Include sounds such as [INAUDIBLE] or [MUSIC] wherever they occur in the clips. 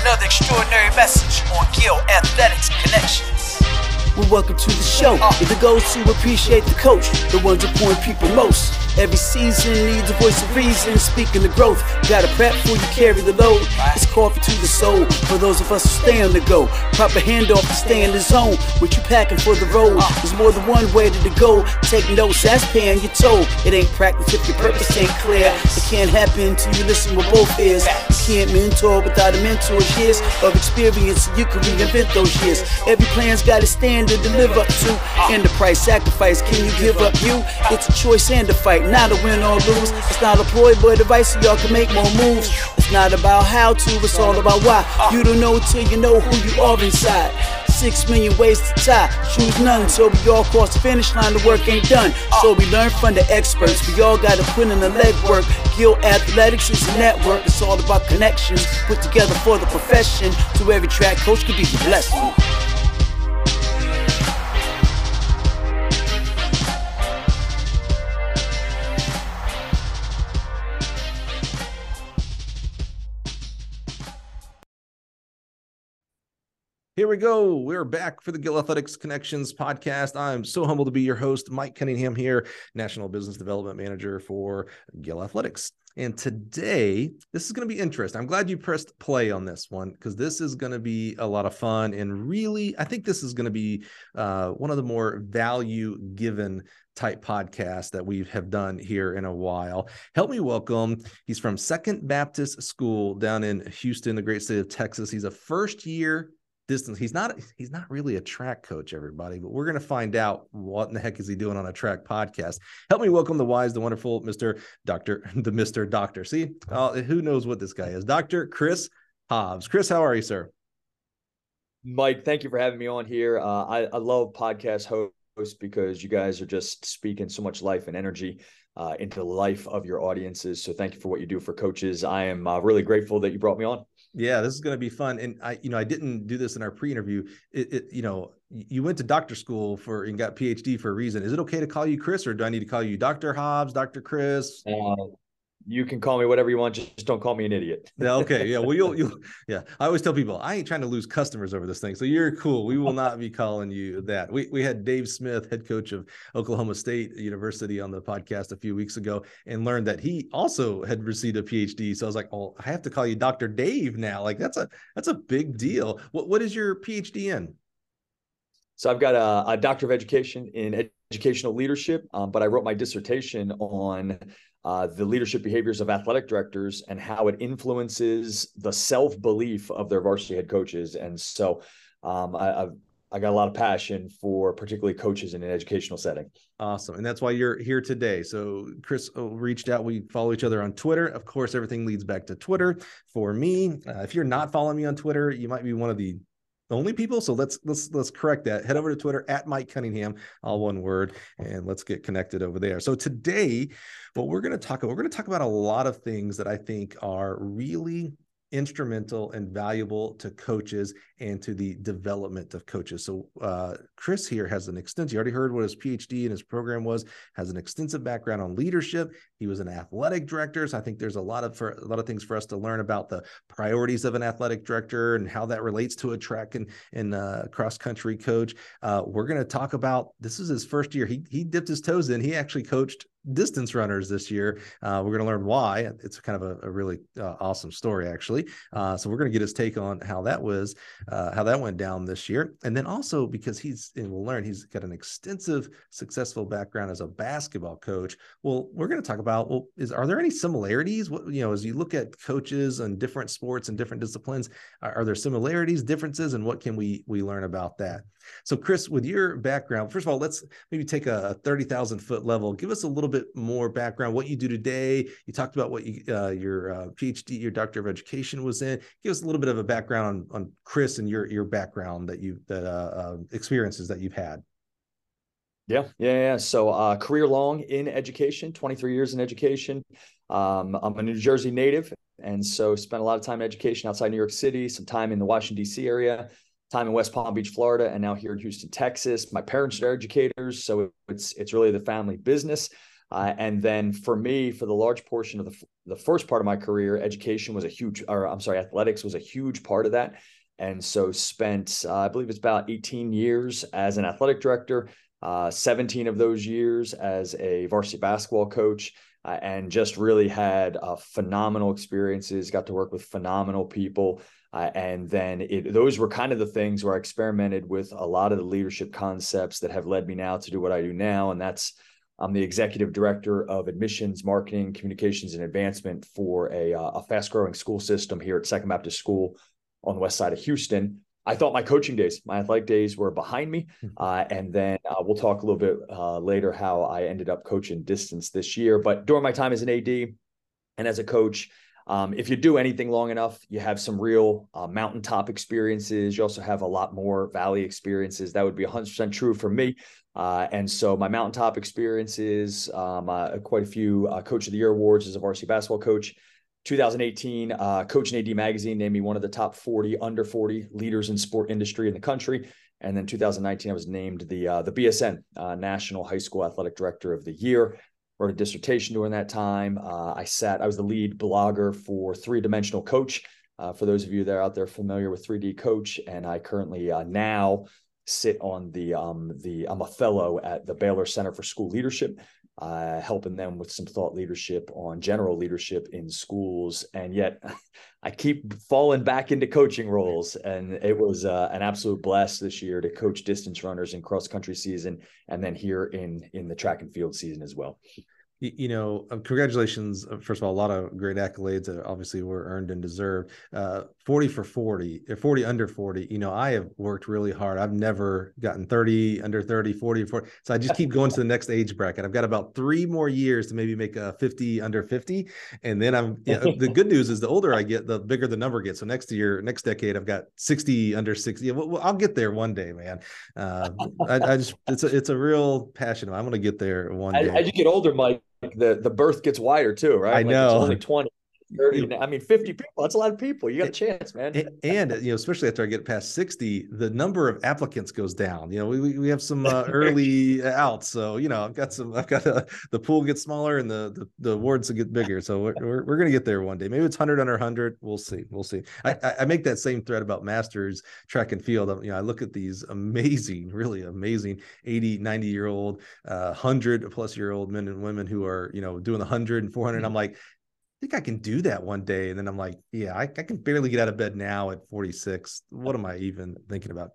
Another extraordinary message on Gill Athletics Connections. Well, welcome to the show. Uh. If it goes to appreciate the coach, the ones who point people most. Every season needs a voice of reason. Speaking the growth, gotta prep before you carry the load. It's coffee to the soul for those of us who stay on the go. Proper handoff to stay in the zone. What you packing for the road? There's more than one way to go. Take notes, that's paying your toll. It ain't practice if your purpose ain't clear. It can't happen till you listen with both ears. You can't mentor without a mentor's years of experience. You can reinvent those years. Every plan's got a standard to live up to. And the price sacrifice, can you give up you? It's a choice and a fight not a win or lose. It's not a ploy, but advice so y'all can make more moves. It's not about how to, it's all about why. You don't know till you know who you are inside. Six million ways to tie, choose none till we all cross the finish line. The work ain't done, so we learn from the experts. We all gotta put in the legwork. Gill Athletics is a network. It's all about connections put together for the profession. To every track coach could be blessing. Here we go. We're back for the Gill Athletics Connections podcast. I'm so humbled to be your host, Mike Cunningham here, National Business Development Manager for Gill Athletics. And today, this is going to be interesting. I'm glad you pressed play on this one because this is going to be a lot of fun. And really, I think this is going to be uh, one of the more value given type podcasts that we have done here in a while. Help me welcome. He's from Second Baptist School down in Houston, the great state of Texas. He's a first year distance. He's not he's not really a track coach, everybody, but we're going to find out what in the heck is he doing on a track podcast. Help me welcome the wise, the wonderful Mr. Doctor, [LAUGHS] the Mr. Doctor. See, uh, who knows what this guy is? Dr. Chris Hobbs. Chris, how are you, sir? Mike, thank you for having me on here. Uh, I, I love podcast hosts because you guys are just speaking so much life and energy uh, into the life of your audiences. So thank you for what you do for coaches. I am uh, really grateful that you brought me on. Yeah, this is going to be fun. And I, you know, I didn't do this in our pre-interview. It, it, you know, you went to doctor school for and got PhD for a reason. Is it okay to call you Chris, or do I need to call you Doctor Hobbs, Doctor Chris? Uh, you can call me whatever you want. Just don't call me an idiot. [LAUGHS] yeah. Okay. Yeah. Well, you'll, you'll, yeah. I always tell people I ain't trying to lose customers over this thing. So you're cool. We will not be calling you that. We, we had Dave Smith, head coach of Oklahoma State University on the podcast a few weeks ago and learned that he also had received a PhD. So I was like, oh, I have to call you Dr. Dave now. Like that's a, that's a big deal. What, what is your PhD in? So I've got a, a doctor of education in educational leadership, um, but I wrote my dissertation on uh, the leadership behaviors of athletic directors and how it influences the self belief of their varsity head coaches. And so um, I, I've I got a lot of passion for particularly coaches in an educational setting. Awesome. And that's why you're here today. So Chris uh, reached out. We follow each other on Twitter. Of course, everything leads back to Twitter for me. Uh, if you're not following me on Twitter, you might be one of the only people. So let's let's let's correct that. Head over to Twitter at Mike Cunningham, all one word, and let's get connected over there. So today, what we're going to talk about, we're going to talk about a lot of things that I think are really instrumental and valuable to coaches and to the development of coaches. So uh, Chris here has an extensive, you already heard what his PhD and his program was, has an extensive background on leadership. He was an athletic director. So I think there's a lot of, for, a lot of things for us to learn about the priorities of an athletic director and how that relates to a track and, and uh, cross country coach. Uh, we're going to talk about, this is his first year. He, he dipped his toes in. He actually coached distance runners this year. Uh, we're going to learn why. It's kind of a, a really uh, awesome story, actually. Uh, so we're going to get his take on how that was, uh, how that went down this year, and then also because he's and we'll learn he's got an extensive, successful background as a basketball coach. Well, we're going to talk about well, is are there any similarities? What you know, as you look at coaches and different sports and different disciplines, are, are there similarities, differences, and what can we we learn about that? So, Chris, with your background, first of all, let's maybe take a 30,000 foot level. Give us a little bit more background, what you do today. You talked about what you, uh, your uh, PhD, your doctor of education was in. Give us a little bit of a background on, on Chris and your, your background that you, that uh, uh experiences that you've had. Yeah, yeah, yeah. So, uh, career long in education, 23 years in education. Um, I'm a New Jersey native, and so spent a lot of time in education outside New York City, some time in the Washington D.C. area, time in West Palm Beach, Florida, and now here in Houston, Texas. My parents are educators, so it's it's really the family business. Uh, and then for me, for the large portion of the, the first part of my career, education was a huge, or I'm sorry, athletics was a huge part of that. And so spent, uh, I believe it's about 18 years as an athletic director, uh, 17 of those years as a varsity basketball coach, uh, and just really had uh, phenomenal experiences, got to work with phenomenal people. Uh, and then it, those were kind of the things where I experimented with a lot of the leadership concepts that have led me now to do what I do now. And that's I'm the executive director of admissions, marketing, communications, and advancement for a, uh, a fast growing school system here at Second Baptist School on the west side of Houston. I thought my coaching days, my athletic days were behind me. Hmm. Uh, and then uh, we'll talk a little bit uh, later how I ended up coaching distance this year. But during my time as an AD and as a coach, um, if you do anything long enough, you have some real uh, mountaintop experiences. You also have a lot more valley experiences. That would be 100% true for me. Uh, and so my mountaintop experiences, um, uh, quite a few uh, Coach of the Year awards as a varsity basketball coach. 2018, uh, Coach and AD Magazine named me one of the top 40 under 40 leaders in sport industry in the country. And then 2019, I was named the uh, the BSN National High School Athletic Director of the Year. Wrote a dissertation during that time. Uh, I sat. I was the lead blogger for Three Dimensional Coach. Uh, for those of you that are out there familiar with 3D Coach, and I currently uh, now sit on the um, the I'm a fellow at the Baylor Center for School Leadership, uh, helping them with some thought leadership on general leadership in schools. And yet, [LAUGHS] I keep falling back into coaching roles. And it was uh, an absolute blast this year to coach distance runners in cross country season, and then here in in the track and field season as well you know, um, congratulations. Uh, first of all, a lot of great accolades that obviously were earned and deserved. Uh, 40 for 40, or 40 under 40. You know, I have worked really hard. I've never gotten 30, under 30, 40, 40. So I just keep going to the next age bracket. I've got about three more years to maybe make a 50 under 50. And then I'm, you know, the [LAUGHS] good news is the older I get, the bigger the number gets. So next year, next decade, I've got 60 under 60. Well, I'll get there one day, man. Uh, I, I, just, it's a, it's a real passion. I'm going to get there one day. As you get older, Mike, the the berth gets wider too, right? I like know. only 20. 30 i mean 50 people that's a lot of people. You got a chance man. and, you know especially after i get past 60 the number of applicants goes down. You know we, we have some uh, [LAUGHS] early outs so you know i've got some i've got a, the pool gets smaller and the the, the awards get bigger. So we're, we're, we're gonna get there one day. Maybe it's 100 under 100 we'll see we'll see. I i make that same thread about masters track and field. You know i look at these amazing really amazing 80 90 year old uh 100 plus year old men and women who are you know doing the 100 and 400 i'm like think I can do that one day. And then I'm like, yeah, I, I, can barely get out of bed now at 46. What am I even thinking about?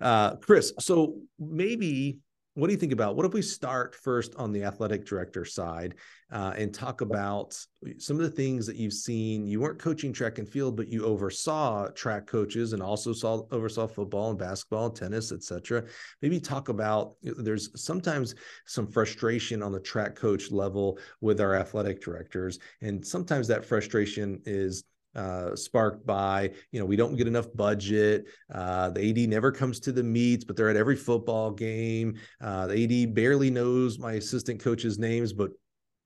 Uh, Chris, so maybe what do you think about what if we start first on the athletic director side uh, and talk about some of the things that you've seen? You weren't coaching track and field but you oversaw track coaches and also saw oversaw football and basketball and tennis etc maybe talk about there's sometimes some frustration on the track coach level with our athletic directors and sometimes that frustration is uh, sparked by you know we don't get enough budget. Uh, the ad never comes to the meets but they're at every football game. Uh, the ad barely knows my assistant coaches names but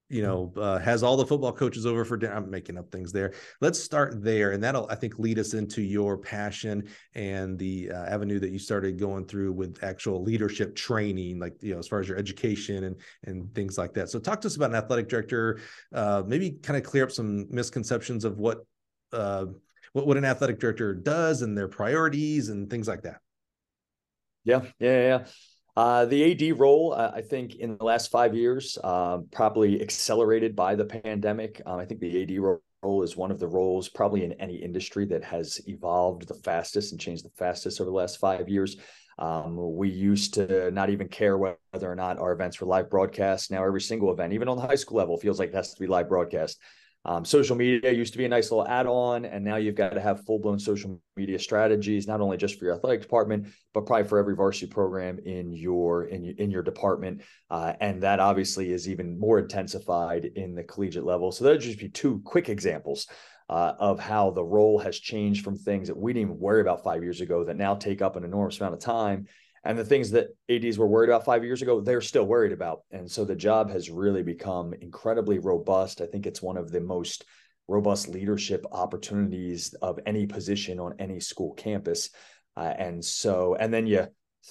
you know uh, has all the football coaches over for dinner i'm making up things there. Let's start there and that'll i think lead us into your passion and the uh, avenue that you started going through with actual leadership training like you know as far as your education and and things like that. So talk to us about an athletic director. Uh, maybe kind of clear up some misconceptions of what uh, what, what an athletic director does and their priorities and things like that. Yeah, yeah, yeah. Uh, the AD role, uh, I think, in the last five years, uh, probably accelerated by the pandemic. Um, I think the AD role is one of the roles, probably in any industry, that has evolved the fastest and changed the fastest over the last five years. Um, we used to not even care whether or not our events were live broadcast. Now, every single event, even on the high school level, feels like it has to be live broadcast. Um, social media used to be a nice little add-on, and now you've got to have full-blown social media strategies, not only just for your athletic department, but probably for every varsity program in your in, your, in your department. Uh, and that obviously is even more intensified in the collegiate level. So that'd just be two quick examples uh, of how the role has changed from things that we didn't even worry about five years ago that now take up an enormous amount of time and the things that ads were worried about five years ago they're still worried about. And so the job has really become incredibly robust. I think it's one of the most robust leadership opportunities of any position on any school campus. Uh, and so and then you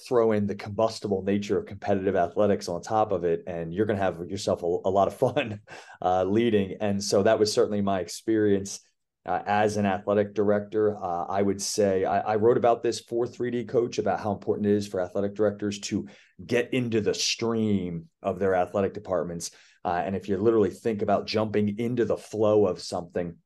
throw in the combustible nature of competitive athletics on top of it, and you're going to have yourself a, a lot of fun [LAUGHS] uh, leading. And so that was certainly my experience uh, as an athletic director. Uh, I would say I, I, wrote about this for 3D Coach about how important it is for athletic directors to get into the stream of their athletic departments. Uh, and if you literally think about jumping into the flow of something,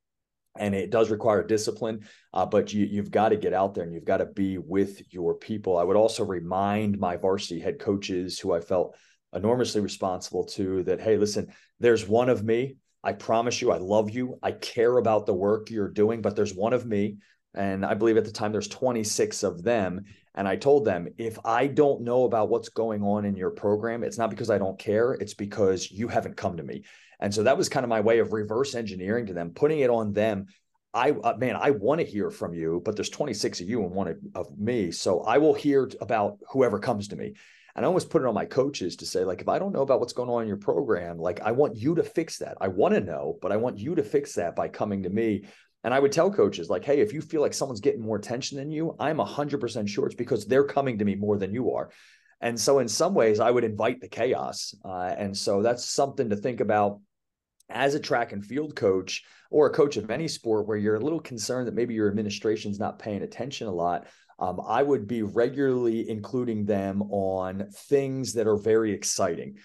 and it does require discipline, uh, but you, you've got to get out there and you've got to be with your people. I would also remind my varsity head coaches who I felt enormously responsible to that, hey, listen, there's one of me I promise you, I love you. I care about the work you're doing, but there's one of me. And I believe at the time there's 26 of them. And I told them, if I don't know about what's going on in your program, it's not because I don't care, it's because you haven't come to me. And so that was kind of my way of reverse engineering to them, putting it on them. I, uh, man, I want to hear from you, but there's 26 of you and one of, of me. So I will hear about whoever comes to me. And I always put it on my coaches to say, like, if I don't know about what's going on in your program, like, I want you to fix that. I want to know, but I want you to fix that by coming to me. And I would tell coaches, like, hey, if you feel like someone's getting more attention than you, I'm 100% sure it's because they're coming to me more than you are. And so, in some ways, I would invite the chaos. Uh, and so, that's something to think about as a track and field coach or a coach of any sport where you're a little concerned that maybe your administration's not paying attention a lot um, I would be regularly including them on things that are very exciting.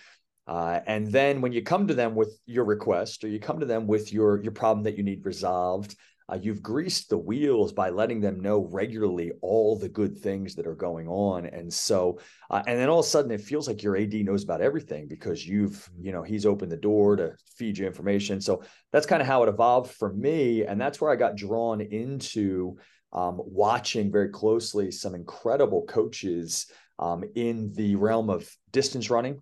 Uh, and then when you come to them with your request or you come to them with your your problem that you need resolved, uh, you've greased the wheels by letting them know regularly all the good things that are going on. And so, uh, and then all of a sudden it feels like your AD knows about everything because you've, you know, he's opened the door to feed you information. So that's kind of how it evolved for me. And that's where I got drawn into um, watching very closely some incredible coaches um, in the realm of distance running,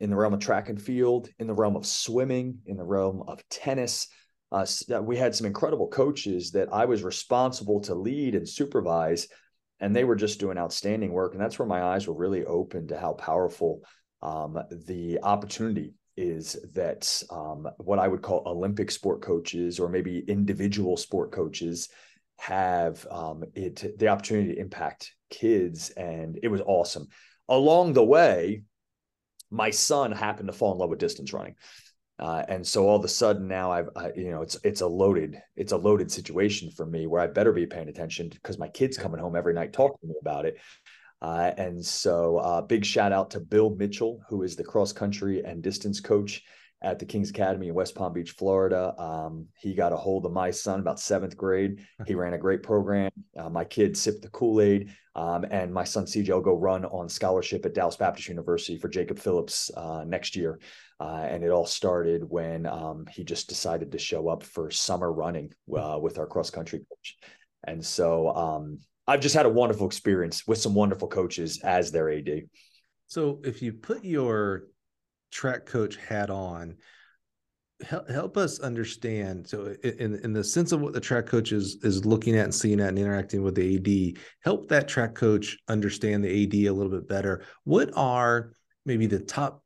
in the realm of track and field, in the realm of swimming, in the realm of tennis. Uh, we had some incredible coaches that I was responsible to lead and supervise, and they were just doing outstanding work. And that's where my eyes were really open to how powerful um, the opportunity is that um, what I would call Olympic sport coaches or maybe individual sport coaches have um, it the opportunity to impact kids, and it was awesome. Along the way, my son happened to fall in love with distance running. Uh, and so all of a sudden now I've, I, you know, it's, it's a loaded, it's a loaded situation for me where I better be paying attention because my kid's coming home every night talking to me about it. Uh, and so uh, big shout out to Bill Mitchell, who is the cross country and distance coach at the King's Academy in West Palm Beach, Florida. Um, he got a hold of my son about seventh grade. [LAUGHS] He ran a great program. Uh, my kid sipped the Kool Aid, um, and my son CJ will go run on scholarship at Dallas Baptist University for Jacob Phillips uh, next year. Uh, and it all started when um, he just decided to show up for summer running uh, with our cross country coach. And so um, I've just had a wonderful experience with some wonderful coaches as their AD. So if you put your track coach hat on help, help us understand so in in the sense of what the track coach is is looking at and seeing at and interacting with the ad help that track coach understand the ad a little bit better. What are maybe the top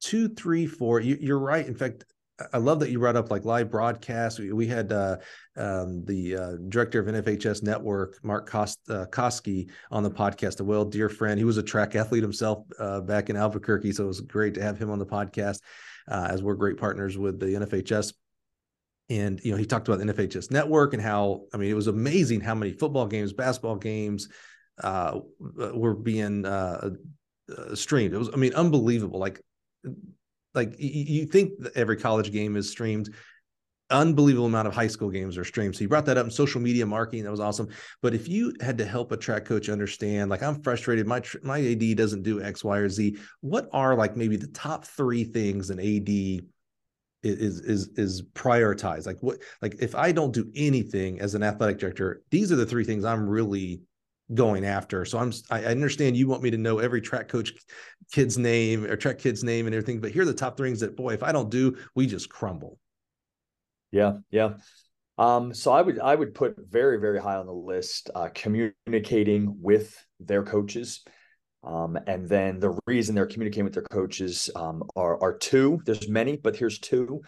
two three four you, you're right in fact I love that you brought up like live broadcast. We, we had uh, um, the uh, director of NFHS Network, Mark Kost, uh, Koski, on the podcast. A well dear friend. He was a track athlete himself uh, back in Albuquerque, so it was great to have him on the podcast. Uh, as we're great partners with the NFHS. And you know, he talked about the NFHS Network and how I mean, it was amazing how many football games, basketball games uh, were being uh, streamed. It was, I mean, unbelievable. Like like you think every college game is streamed. Unbelievable amount of high school games are streamed. So you brought that up in social media marketing. That was awesome. But if you had to help a track coach understand like i'm frustrated. My my ad doesn't do x y or z. What are like maybe the top three things an ad is is is prioritized? Like what like if i don't do anything as an athletic director these are the three things i'm really going after. So I'm I understand you want me to know every track coach kid's name or track kid's name and everything, but here are the top things that boy, if I don't do, we just crumble. Yeah, yeah. Um, so I would I would put very very high on the list uh, communicating with their coaches, um, and then the reason they're communicating with their coaches um, are are two. There's many, but here's two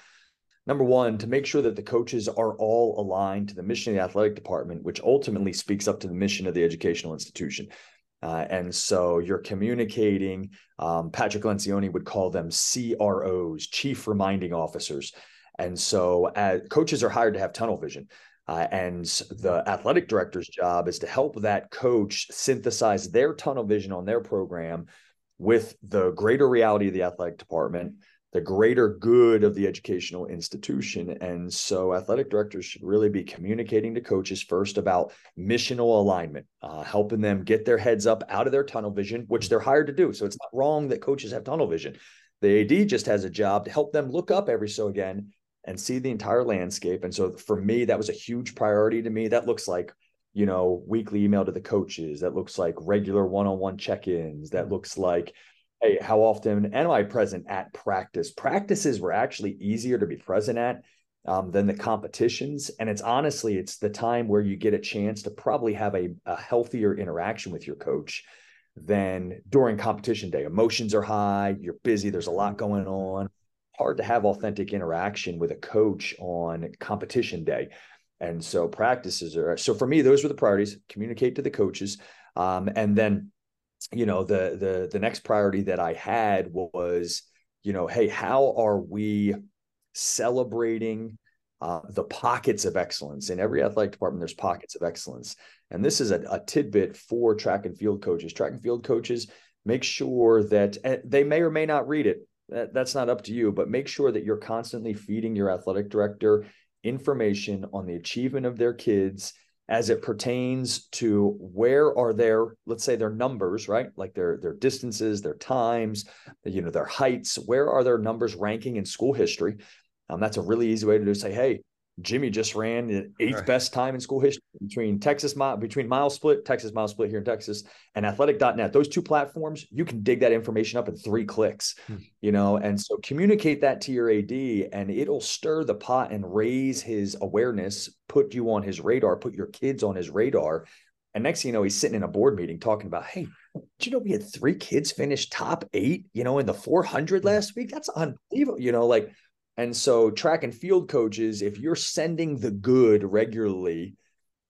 number one, to make sure that the coaches are all aligned to the mission of the athletic department, which ultimately speaks up to the mission of the educational institution. Uh, and so you're communicating. Um, Patrick Lencioni would call them CROs, chief reminding officers. And so uh, coaches are hired to have tunnel vision. Uh, and the athletic director's job is to help that coach synthesize their tunnel vision on their program with the greater reality of the athletic department, the greater good of the educational institution. And so athletic directors should really be communicating to coaches first about missional alignment, uh, helping them get their heads up out of their tunnel vision, which they're hired to do. So it's not wrong that coaches have tunnel vision. The AD just has a job to help them look up every so again and see the entire landscape. And so for me, that was a huge priority to me. That looks like you know weekly email to the coaches that looks like regular one-on-one check-ins that looks like hey, how often am I present at practice? Practices were actually easier to be present at um, than the competitions. And it's honestly, it's the time where you get a chance to probably have a, a healthier interaction with your coach than during competition day. Emotions are high, you're busy, there's a lot going on. Hard to have authentic interaction with a coach on competition day. And so practices are so for me, those were the priorities communicate to the coaches. Um, and then you know the the the next priority that i had was you know hey how are we celebrating uh, the pockets of excellence? In every athletic department there's pockets of excellence. And this is a, a tidbit for track and field coaches. Track and field coaches make sure that they may or may not read it. That, that's not up to you but make sure that you're constantly feeding your athletic director information on the achievement of their kids as it pertains to where are their let's say their numbers right? Like their their distances their times you know their heights. Where are their numbers ranking in school history? Um, that's a really easy way to do say hey Jimmy just ran the eighth right. best time in school history between Texas mile between mile split, Texas mile split here in Texas, and athletic.net. Those two platforms, you can dig that information up in three clicks, hmm. you know, and so communicate that to your AD and it'll stir the pot and raise his awareness, put you on his radar, put your kids on his radar. And next thing you know, he's sitting in a board meeting talking about, hey, did you know we had three kids finish top eight, you know, in the 400 hmm. last week? That's unbelievable. You know, like and so, track and field coaches, if you're sending the good regularly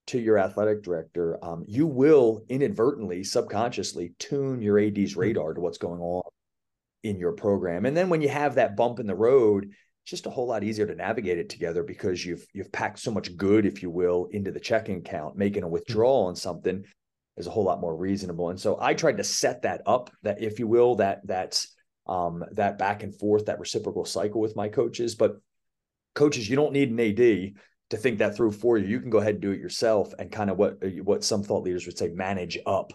to your athletic director, um, you will inadvertently, subconsciously tune your AD's hmm. radar to what's going on in your program. And then when you have that bump in the road, it's just a whole lot easier to navigate it together because you've you've packed so much good, if you will, into the checking account. Making a hmm. withdrawal on something is a whole lot more reasonable. And so I tried to set that up, that if you will, that that's um, that back and forth, that reciprocal cycle with my coaches. But coaches, you don't need an AD to think that through for you. You can go ahead and do it yourself and kind of what what some thought leaders would say manage up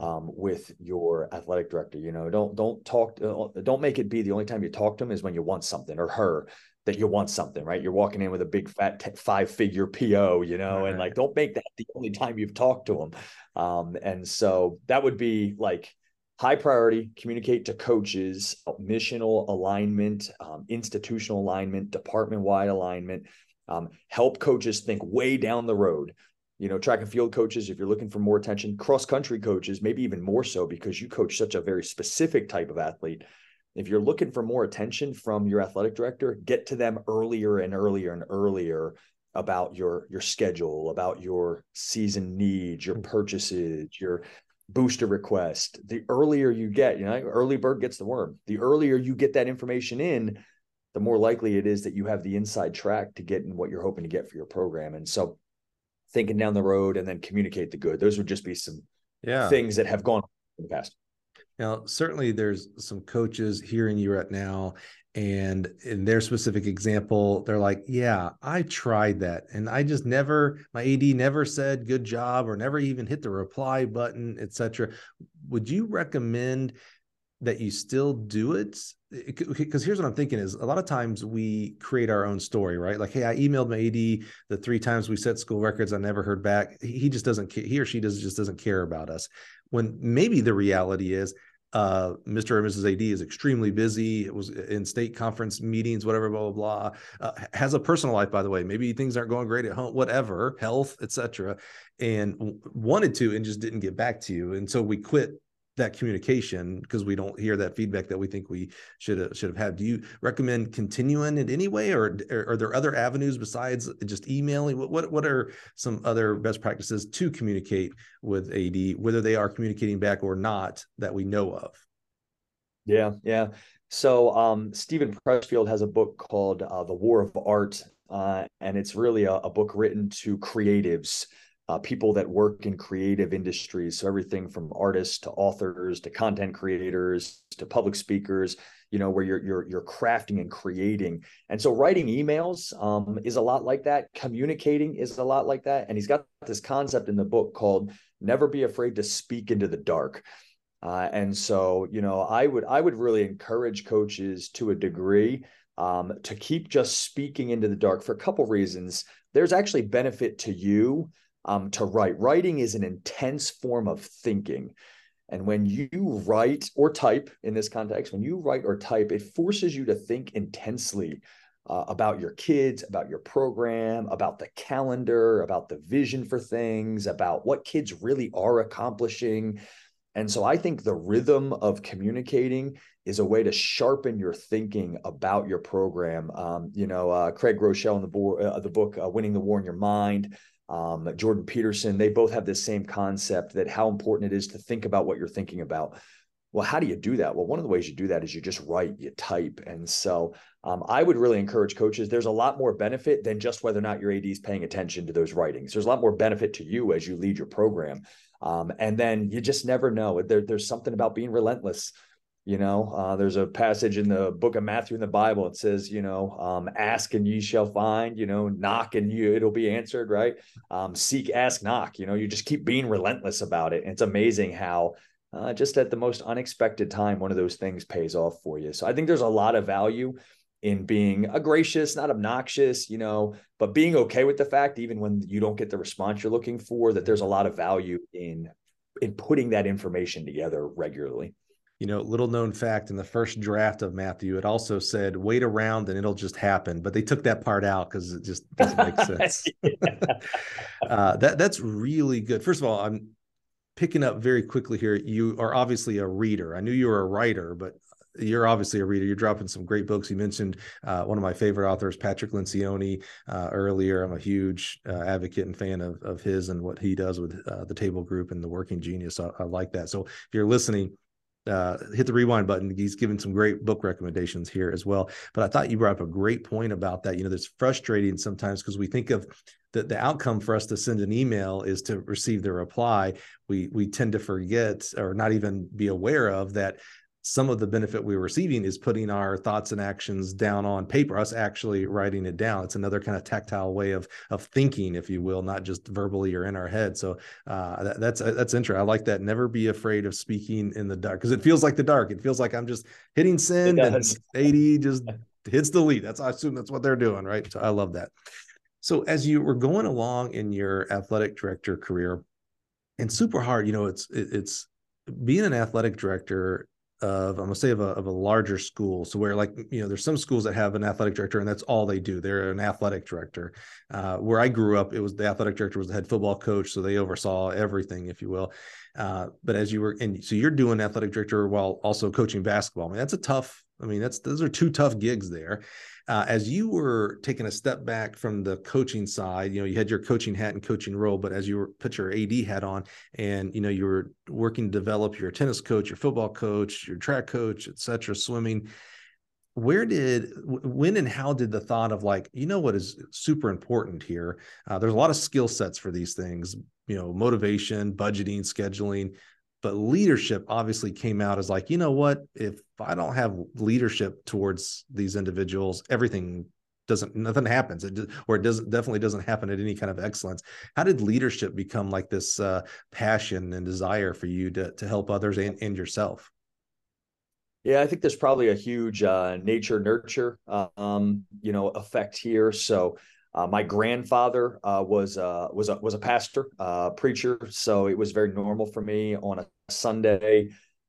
um, with your athletic director. You know, don't don't talk uh, don't make it be the only time you talk to them is when you want something or her that you want something, right? You're walking in with a big fat t- five figure PO, you know, right. and like don't make that the only time you've talked to them. Um, and so that would be like high priority communicate to coaches missional alignment um, institutional alignment department wide alignment um, help coaches think way down the road you know track and field coaches if you're looking for more attention cross country coaches maybe even more so because you coach such a very specific type of athlete if you're looking for more attention from your athletic director get to them earlier and earlier and earlier about your your schedule about your season needs your hmm. purchases your booster request the earlier you get you know early bird gets the worm. The earlier you get that information in the more likely it is that you have the inside track to get in what you're hoping to get for your program. And so thinking down the road and then communicate the good those would just be some yeah. things that have gone in the past now certainly there's some coaches here in Europe now and in their specific example they're like yeah i tried that and i just never my ad never said good job or never even hit the reply button etc would you recommend that you still do it? Because here's what i'm thinking is a lot of times we create our own story right? Like hey i emailed my ad the three times we set school records i never heard back. He just doesn't care. he or she does just doesn't care about us. When maybe the reality is uh, Mr. or Mrs. AD is extremely busy. It was in state conference meetings, whatever, blah blah blah. Uh, has a personal life, by the way. Maybe things aren't going great at home, whatever, health, etc. And wanted to and just didn't get back to you. And so we quit that communication because we don't hear that feedback that we think we should have should have had. Do you recommend continuing it anyway, or, or are there other avenues besides just emailing? What, what what are some other best practices to communicate with AD, whether they are communicating back or not, that we know of? Yeah, yeah. So um, Steven Pressfield has a book called uh, The War of Art, uh, and it's really a, a book written to creatives uh, people that work in creative industries. So everything from artists to authors to content creators to public speakers, you know, where you're you're you're crafting and creating. And so writing emails um, is a lot like that. Communicating is a lot like that. And he's got this concept in the book called "Never be afraid to speak into the dark." Uh, and so, you know, I would I would really encourage coaches to a degree um, to keep just speaking into the dark for a couple reasons. There's actually benefit to you um, to write. Writing is an intense form of thinking. And when you write or type in this context, when you write or type, it forces you to think intensely uh, about your kids, about your program, about the calendar, about the vision for things, about what kids really are accomplishing. And so I think the rhythm of communicating is a way to sharpen your thinking about your program. Um, you know, uh, Craig Groeschel in the, bo- uh, the book uh, "Winning the War in Your Mind" um, Jordan Peterson, they both have this same concept that how important it is to think about what you're thinking about. Well, how do you do that? Well, one of the ways you do that is you just write, you type. And so um, I would really encourage coaches, there's a lot more benefit than just whether or not your AD is paying attention to those writings. There's a lot more benefit to you as you lead your program. Um, and then you just never know. There, there's something about being relentless. You know, uh, there's a passage in the book of Matthew in the Bible. It says, you know, um, ask and ye shall find, you know, knock and you it'll be answered, right? Um, seek, ask, knock. You know, you just keep being relentless about it. And it's amazing how uh, just at the most unexpected time, one of those things pays off for you. So I think there's a lot of value in being a gracious, not obnoxious, you know, but being okay with the fact, even when you don't get the response you're looking for, that there's a lot of value in in putting that information together regularly you know, little known fact in the first draft of Matthew, it also said, wait around and it'll just happen. But they took that part out because it just doesn't make [LAUGHS] sense. [LAUGHS] [LAUGHS] uh, that that's really good. First of all, I'm picking up very quickly here. You are obviously a reader. I knew you were a writer, but you're obviously a reader. You're dropping some great books. You mentioned uh, one of my favorite authors, Patrick Lencioni, uh, earlier. I'm a huge uh, advocate and fan of, of his and what he does with uh, the Table Group and the Working Genius. I, I like that. So if you're listening, uh, hit the rewind button. He's given some great book recommendations here as well. But I thought you brought up a great point about that. You know, that's frustrating sometimes because we think of the, the outcome for us to send an email is to receive the reply. We we tend to forget or not even be aware of that some of the benefit we're receiving is putting our thoughts and actions down on paper us actually writing it down. It's another kind of tactile way of of thinking if you will not just verbally or in our head. So uh, that, that's that's interesting i like that. Never be afraid of speaking in the dark because it feels like the dark. It feels like i'm just hitting send and AD [LAUGHS] just hits delete that's i assume that's what they're doing right? So i love that. So as you were going along in your athletic director career and super hard you know it's it, it's being an athletic director of I'm gonna say of a of a larger school. So where like you know, there's some schools that have an athletic director and that's all they do. They're an athletic director. Uh, where I grew up, it was the athletic director was the head football coach, so they oversaw everything, if you will. Uh, but as you were and so you're doing athletic director while also coaching basketball. I mean, that's a tough. I mean, that's those are two tough gigs there. Uh, as you were taking a step back from the coaching side, you know, you had your coaching hat and coaching role, but as you were put your AD hat on and, you know, you were working to develop your tennis coach, your football coach, your track coach, et cetera, swimming, where did when and how did the thought of like you know what is super important here? Uh, there's a lot of skill sets for these things you know motivation budgeting scheduling but leadership obviously came out as like you know what? If i don't have leadership towards these individuals everything doesn't nothing happens. It or it doesn't definitely doesn't happen at any kind of excellence. How did leadership become like this uh, passion and desire for you to to help others and, and yourself? Yeah i think there's probably a huge uh, nature nurture um, you know effect here. So uh, my grandfather uh, was uh, was a was a pastor, uh, preacher, so it was very normal for me on a Sunday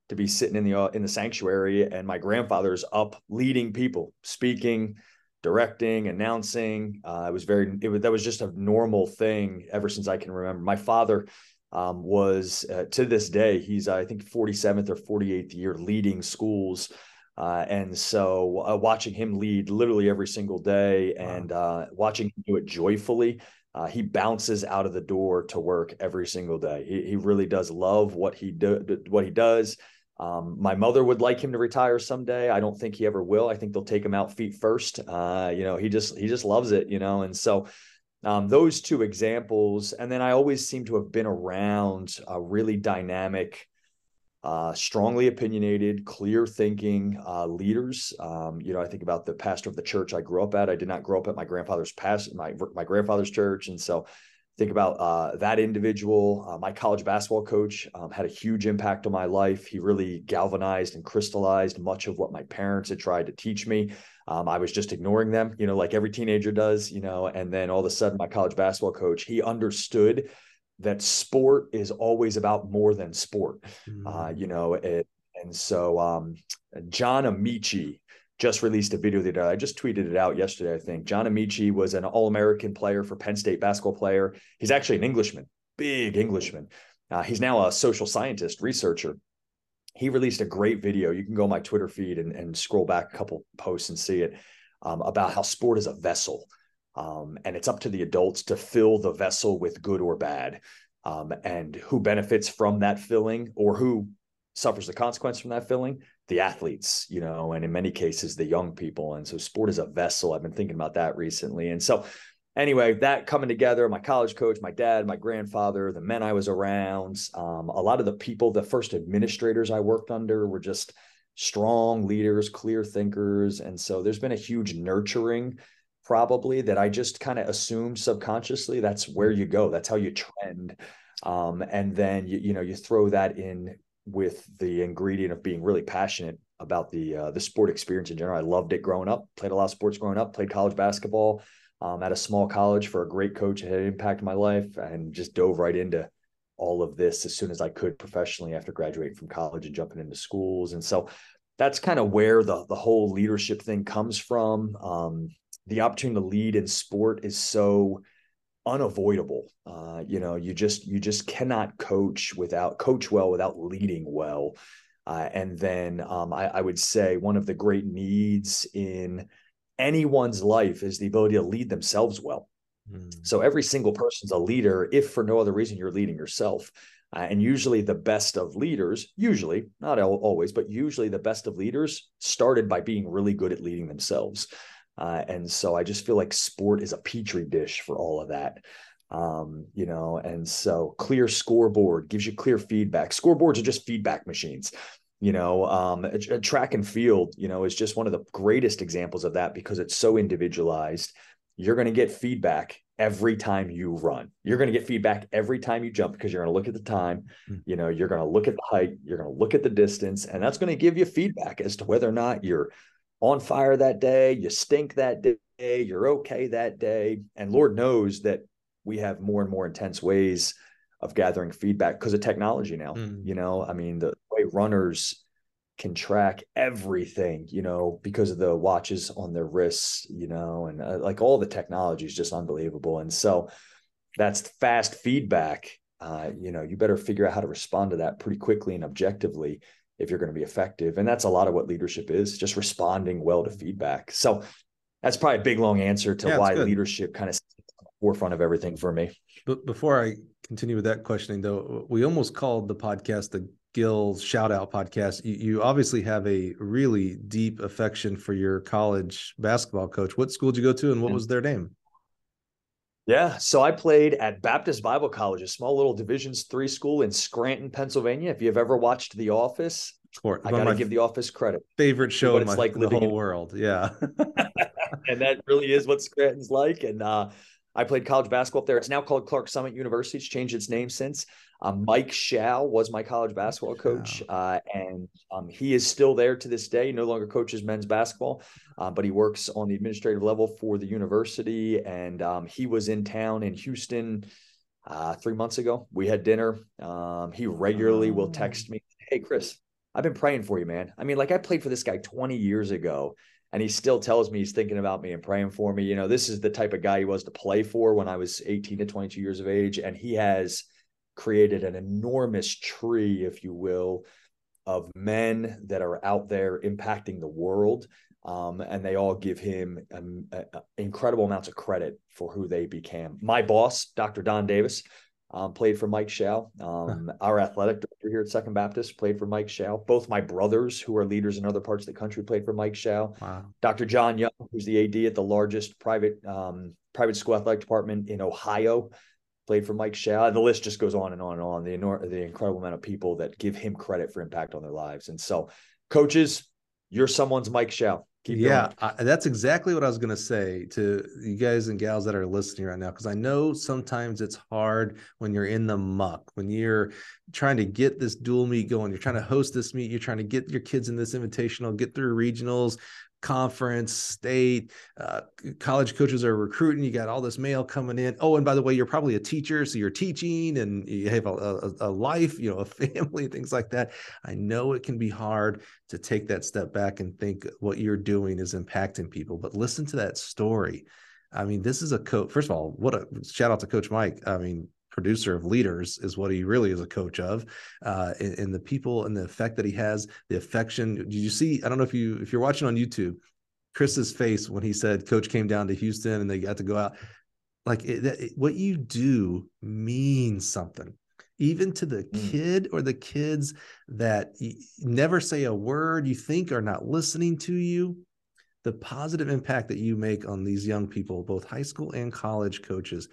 to be sitting in the uh, in the sanctuary, and my grandfather's up leading people, speaking, directing, announcing. Uh, it was very it was that was just a normal thing ever since I can remember. My father um, was uh, to this day, he's, I think, 47th or 48th year leading schools. Uh, and so uh, watching him lead literally every single day and uh, watching him do it joyfully, uh, he bounces out of the door to work every single day. He, he really does love what he do, what he does. Um, my mother would like him to retire someday. I don't think he ever will. I think they'll take him out feet first. Uh, you know, he just he just loves it. You know, and so um, those two examples, and then I always seem to have been around a really dynamic, uh, strongly opinionated, clear thinking uh, leaders. Um, you know, I think about the pastor of the church I grew up at. I did not grow up at my grandfather's past my my grandfather's church, and so think about uh, that individual. Uh, my college basketball coach um, had a huge impact on my life. He really galvanized and crystallized much of what my parents had tried to teach me. Um, I was just ignoring them, you know, like every teenager does, you know. And then all of a sudden, my college basketball coach, he understood that sport is always about more than sport, mm-hmm. uh, you know. It, and so, um, John Amaechi just released a video that I just tweeted it out yesterday. I think John Amaechi was an All American player for Penn State basketball player. He's actually an Englishman, big Englishman. Uh, he's now a social scientist researcher. He released a great video. You can go on my Twitter feed and, and scroll back a couple posts and see it um, about how sport is a vessel. Um, and it's up to the adults to fill the vessel with good or bad. Um, and who benefits from that filling or who suffers the consequence from that filling? The athletes you know and in many cases the young people. And so sport is a vessel. I've been thinking about that recently. And so anyway that coming together my college coach my dad my grandfather the men i was around um, a lot of the people the first administrators i worked under were just strong leaders clear thinkers. And so there's been a huge nurturing probably that i just kind of assumed subconsciously that's where you go that's how you trend um, and then you, you know you throw that in with the ingredient of being really passionate about the uh, the sport experience in general. I loved it growing up. Played a lot of sports growing up. Played college basketball um, at a small college for a great coach that had impacted my life, and just dove right into all of this as soon as I could professionally after graduating from college and jumping into schools. And so that's kind of where the the whole leadership thing comes from. Um, the opportunity to lead in sport is so unavoidable. Uh, you know, you just you just cannot coach without coach well without leading well. Uh, and then um, I, I, would say one of the great needs in anyone's life is the ability to lead themselves well. Mm. So every single person's a leader, if for no other reason you're leading yourself. Uh, and usually the best of leaders, usually, not always, but usually the best of leaders started by being really good at leading themselves. Uh, and so I just feel like sport is a petri dish for all of that. Um, you know, and so clear scoreboard gives you clear feedback. Scoreboards are just feedback machines. You know, um, a, a track and field, you know, is just one of the greatest examples of that because it's so individualized. You're going to get feedback every time you run. You're going to get feedback every time you jump because you're going to look at the time, mm. you know, you're going to look at the height, you're going to look at the distance, and that's going to give you feedback as to whether or not you're on fire that day, you stink that day, you're okay that day. And Lord knows that we have more and more intense ways of gathering feedback because of technology now. Mm. You know, I mean, the way runners can track everything, you know, because of the watches on their wrists, you know, and uh, like all the technology is just unbelievable. And so that's fast feedback. Uh, you know, you better figure out how to respond to that pretty quickly and objectively if you're going to be effective. And that's a lot of what leadership is just responding well to feedback. So that's probably a big, long answer to yeah, why leadership kind of forefront of everything for me. But before I continue with that questioning, though, we almost called the podcast the Gills Shout Out Podcast. You, you obviously have a really deep affection for your college basketball coach. What school did you go to, and what mm-hmm. was their name? Yeah, so I played at Baptist Bible College, a small little Divisions three school in Scranton, Pennsylvania. If you've ever watched The Office, I got to give The Office credit. Favorite show in it's my, like the whole in... world. Yeah, [LAUGHS] [LAUGHS] and that really is what Scranton's like. And uh, I played college basketball up there. It's now called Clarks Summit University. It's changed its name since. Um, Mike Shao was my college basketball coach, uh, and um, he is still there to this day. He no longer coaches men's basketball, uh, but he works on the administrative level for the university. And um, he was in town in Houston uh, three months ago. We had dinner. Um, he regularly will text me, "Hey, Chris, I've been praying for you, man. I mean, like I played for this guy 20 years ago." And he still tells me he's thinking about me and praying for me. You know, this is the type of guy he was to play for when I was 18 to 22 years of age. And he has created an enormous tree, if you will, of men that are out there impacting the world. Um, and they all give him um, uh, incredible amounts of credit for who they became. My boss, Dr. Don Davis, um, played for Mike Shao. Um, our athletic director here at Second Baptist played for Mike Shao. Both my brothers, who are leaders in other parts of the country, played for Mike Shao. Wow. Dr. John Young, who's the AD at the largest private um, private school athletic department in Ohio, played for Mike Shao. The list just goes on and on and on. The enormous, the incredible amount of people that give him credit for impact on their lives. And so, coaches, you're someone's Mike Shao. Keep yeah, I, that's exactly what I was going to say to you guys and gals that are listening right now. Because I know sometimes it's hard when you're in the muck, when you're trying to get this dual meet going, you're trying to host this meet, you're trying to get your kids in this invitational, get through regionals, conference, state, uh, college coaches are recruiting. You got all this mail coming in. Oh, and by the way, you're probably a teacher, so you're teaching and you have a, a, a life, you know, a [LAUGHS] family, things like that. I know it can be hard to take that step back and think what you're doing is impacting people, but listen to that story. I mean, this is a coach. First of all, what a shout out to Coach Mike. I mean, producer of leaders is what he really is a coach of uh, and, and, the people and the effect that he has the affection did you see i don't know if you if you're watching on youtube chris's face when he said coach came down to houston and they got to go out like it, it, what you do means something even to the mm. kid or the kids that never say a word you think are not listening to you the positive impact that you make on these young people both high school and college coaches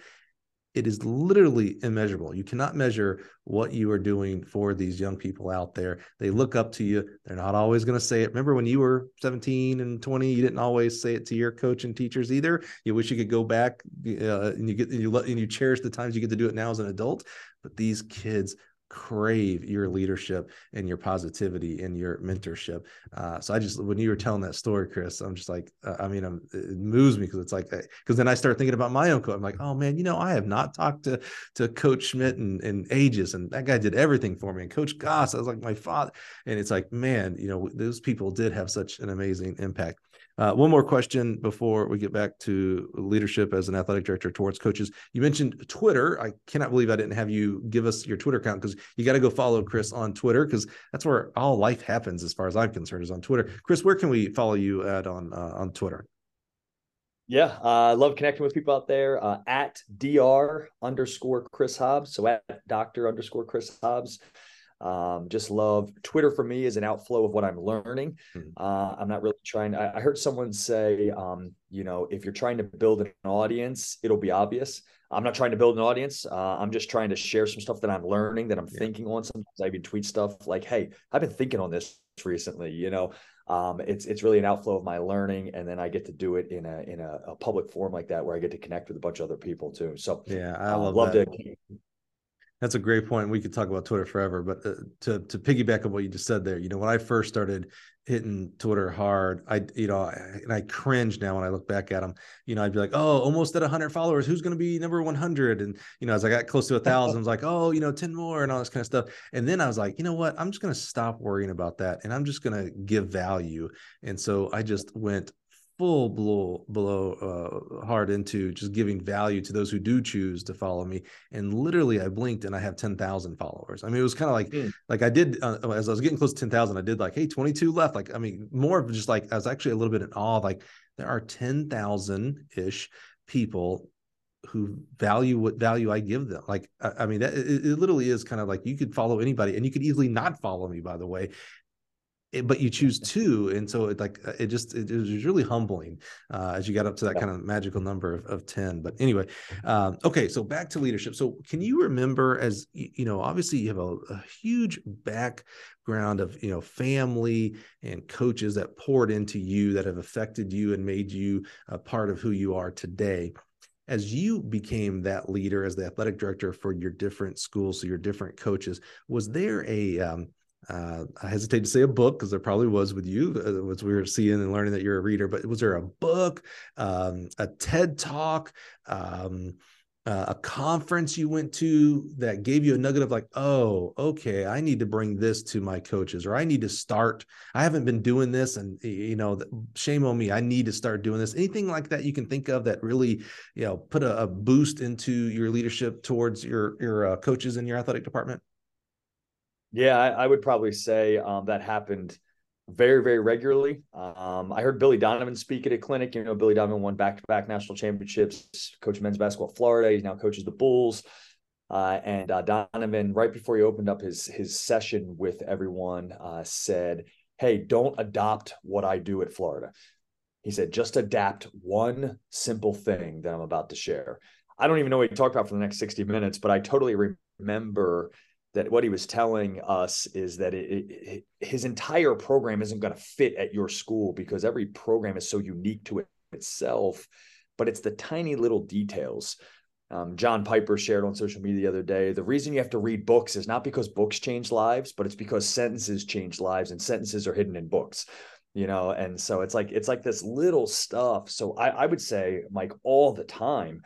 it is literally immeasurable. You cannot measure what you are doing for these young people out there. They look up to you. They're not always going to say it. Remember when you were 17 and 20, you didn't always say it to your coach and teachers either. You wish you could go back uh, and you get and you and you cherish the times you get to do it now as an adult. But these kids crave your leadership and your positivity and your mentorship. Uh, so I just, when you were telling that story, Chris, I'm just like, uh, I mean, I'm, it moves me because it's like, because then I start thinking about my own coach. I'm like, oh man, you know, I have not talked to to Coach Schmidt in, in ages, and that guy did everything for me. And Coach Goss, I was like my father, and it's like, man, you know, those people did have such an amazing impact. Uh, one more question before we get back to leadership as an athletic director towards coaches. You mentioned Twitter. I cannot believe I didn't have you give us your Twitter account because you got to go follow Chris on Twitter because that's where all life happens, as far as I'm concerned, is on Twitter. Chris, where can we follow you at on uh, on Twitter? Yeah, I uh, love connecting with people out there uh, at dr underscore Chris Hobbs. So at Doctor underscore Chris Hobbs. Um, just love Twitter for me is an outflow of what I'm learning. Mm-hmm. Uh, I'm not really trying. I, I heard someone say, um, you know, if you're trying to build an audience, it'll be obvious. I'm not trying to build an audience. Uh, I'm just trying to share some stuff that I'm learning, that I'm yeah. thinking on. Sometimes I even tweet stuff like, "Hey, I've been thinking on this recently." You know, um, it's it's really an outflow of my learning, and then I get to do it in a in a, a, public forum like that where I get to connect with a bunch of other people too. So yeah, I love, love to that's a great point. We could talk about Twitter forever, but uh, to to piggyback on what you just said there, you know, when I first started hitting Twitter hard, I you know, and I cringe now when I look back at them. You know, I'd be like, oh, almost at 100 followers. Who's going to be number 100? And you know, as I got close to a [LAUGHS] thousand, I was like, oh, you know, 10 more and all this kind of stuff. And then I was like, you know what? I'm just going to stop worrying about that, and I'm just going to give value. And so I just went full blow blow uh, hard into just giving value to those who do choose to follow me and literally i blinked and i have 10,000 followers i mean it was kind of like mm. like i did uh, as i was getting close to 10,000 i did like hey 22 left like i mean more of just like i was actually a little bit in awe like there are 10,000 ish people who value what value I give them. Like, I, I mean, that, it, it, literally is kind of like you could follow anybody and you could easily not follow me, by the way but you choose two and so it like it just it, it was really humbling uh, as you got up to that kind of magical number of, of 10 but anyway um, okay so back to leadership so can you remember as you know obviously you have a, a huge background of you know family and coaches that poured into you that have affected you and made you a part of who you are today. As you became that leader as the athletic director for your different schools so your different coaches was there a um, uh, I hesitate to say a book because there probably was with you, uh, as we were seeing and learning that you're a reader. But was there a book, um, a TED talk, um, uh, a conference you went to that gave you a nugget of like, oh, okay, I need to bring this to my coaches, or I need to start. I haven't been doing this, and you know, shame on me. I need to start doing this. Anything like that you can think of that really, you know, put a, a boost into your leadership towards your your uh, coaches in your athletic department. Yeah, I, I would probably say um, that happened very, very regularly. Um, I heard Billy Donovan speak at a clinic. You know, Billy Donovan won back to back national championships, coach men's basketball at Florida. He's now coaches the Bulls. Uh, and uh, Donovan, right before he opened up his his session with everyone, uh, said, "Hey, don't adopt what I do at Florida." He said, "Just adapt one simple thing that I'm about to share." I don't even know what he talked about for the next 60 minutes, but I totally remember that what he was telling us is that it, it, his entire program isn't going to fit at your school because every program is so unique to it itself but it's the tiny little details. Um, john piper shared on social media the other day the reason you have to read books is not because books change lives but it's because sentences change lives and sentences are hidden in books you know? And so it's like it's like this little stuff. So i, I would say mike all the time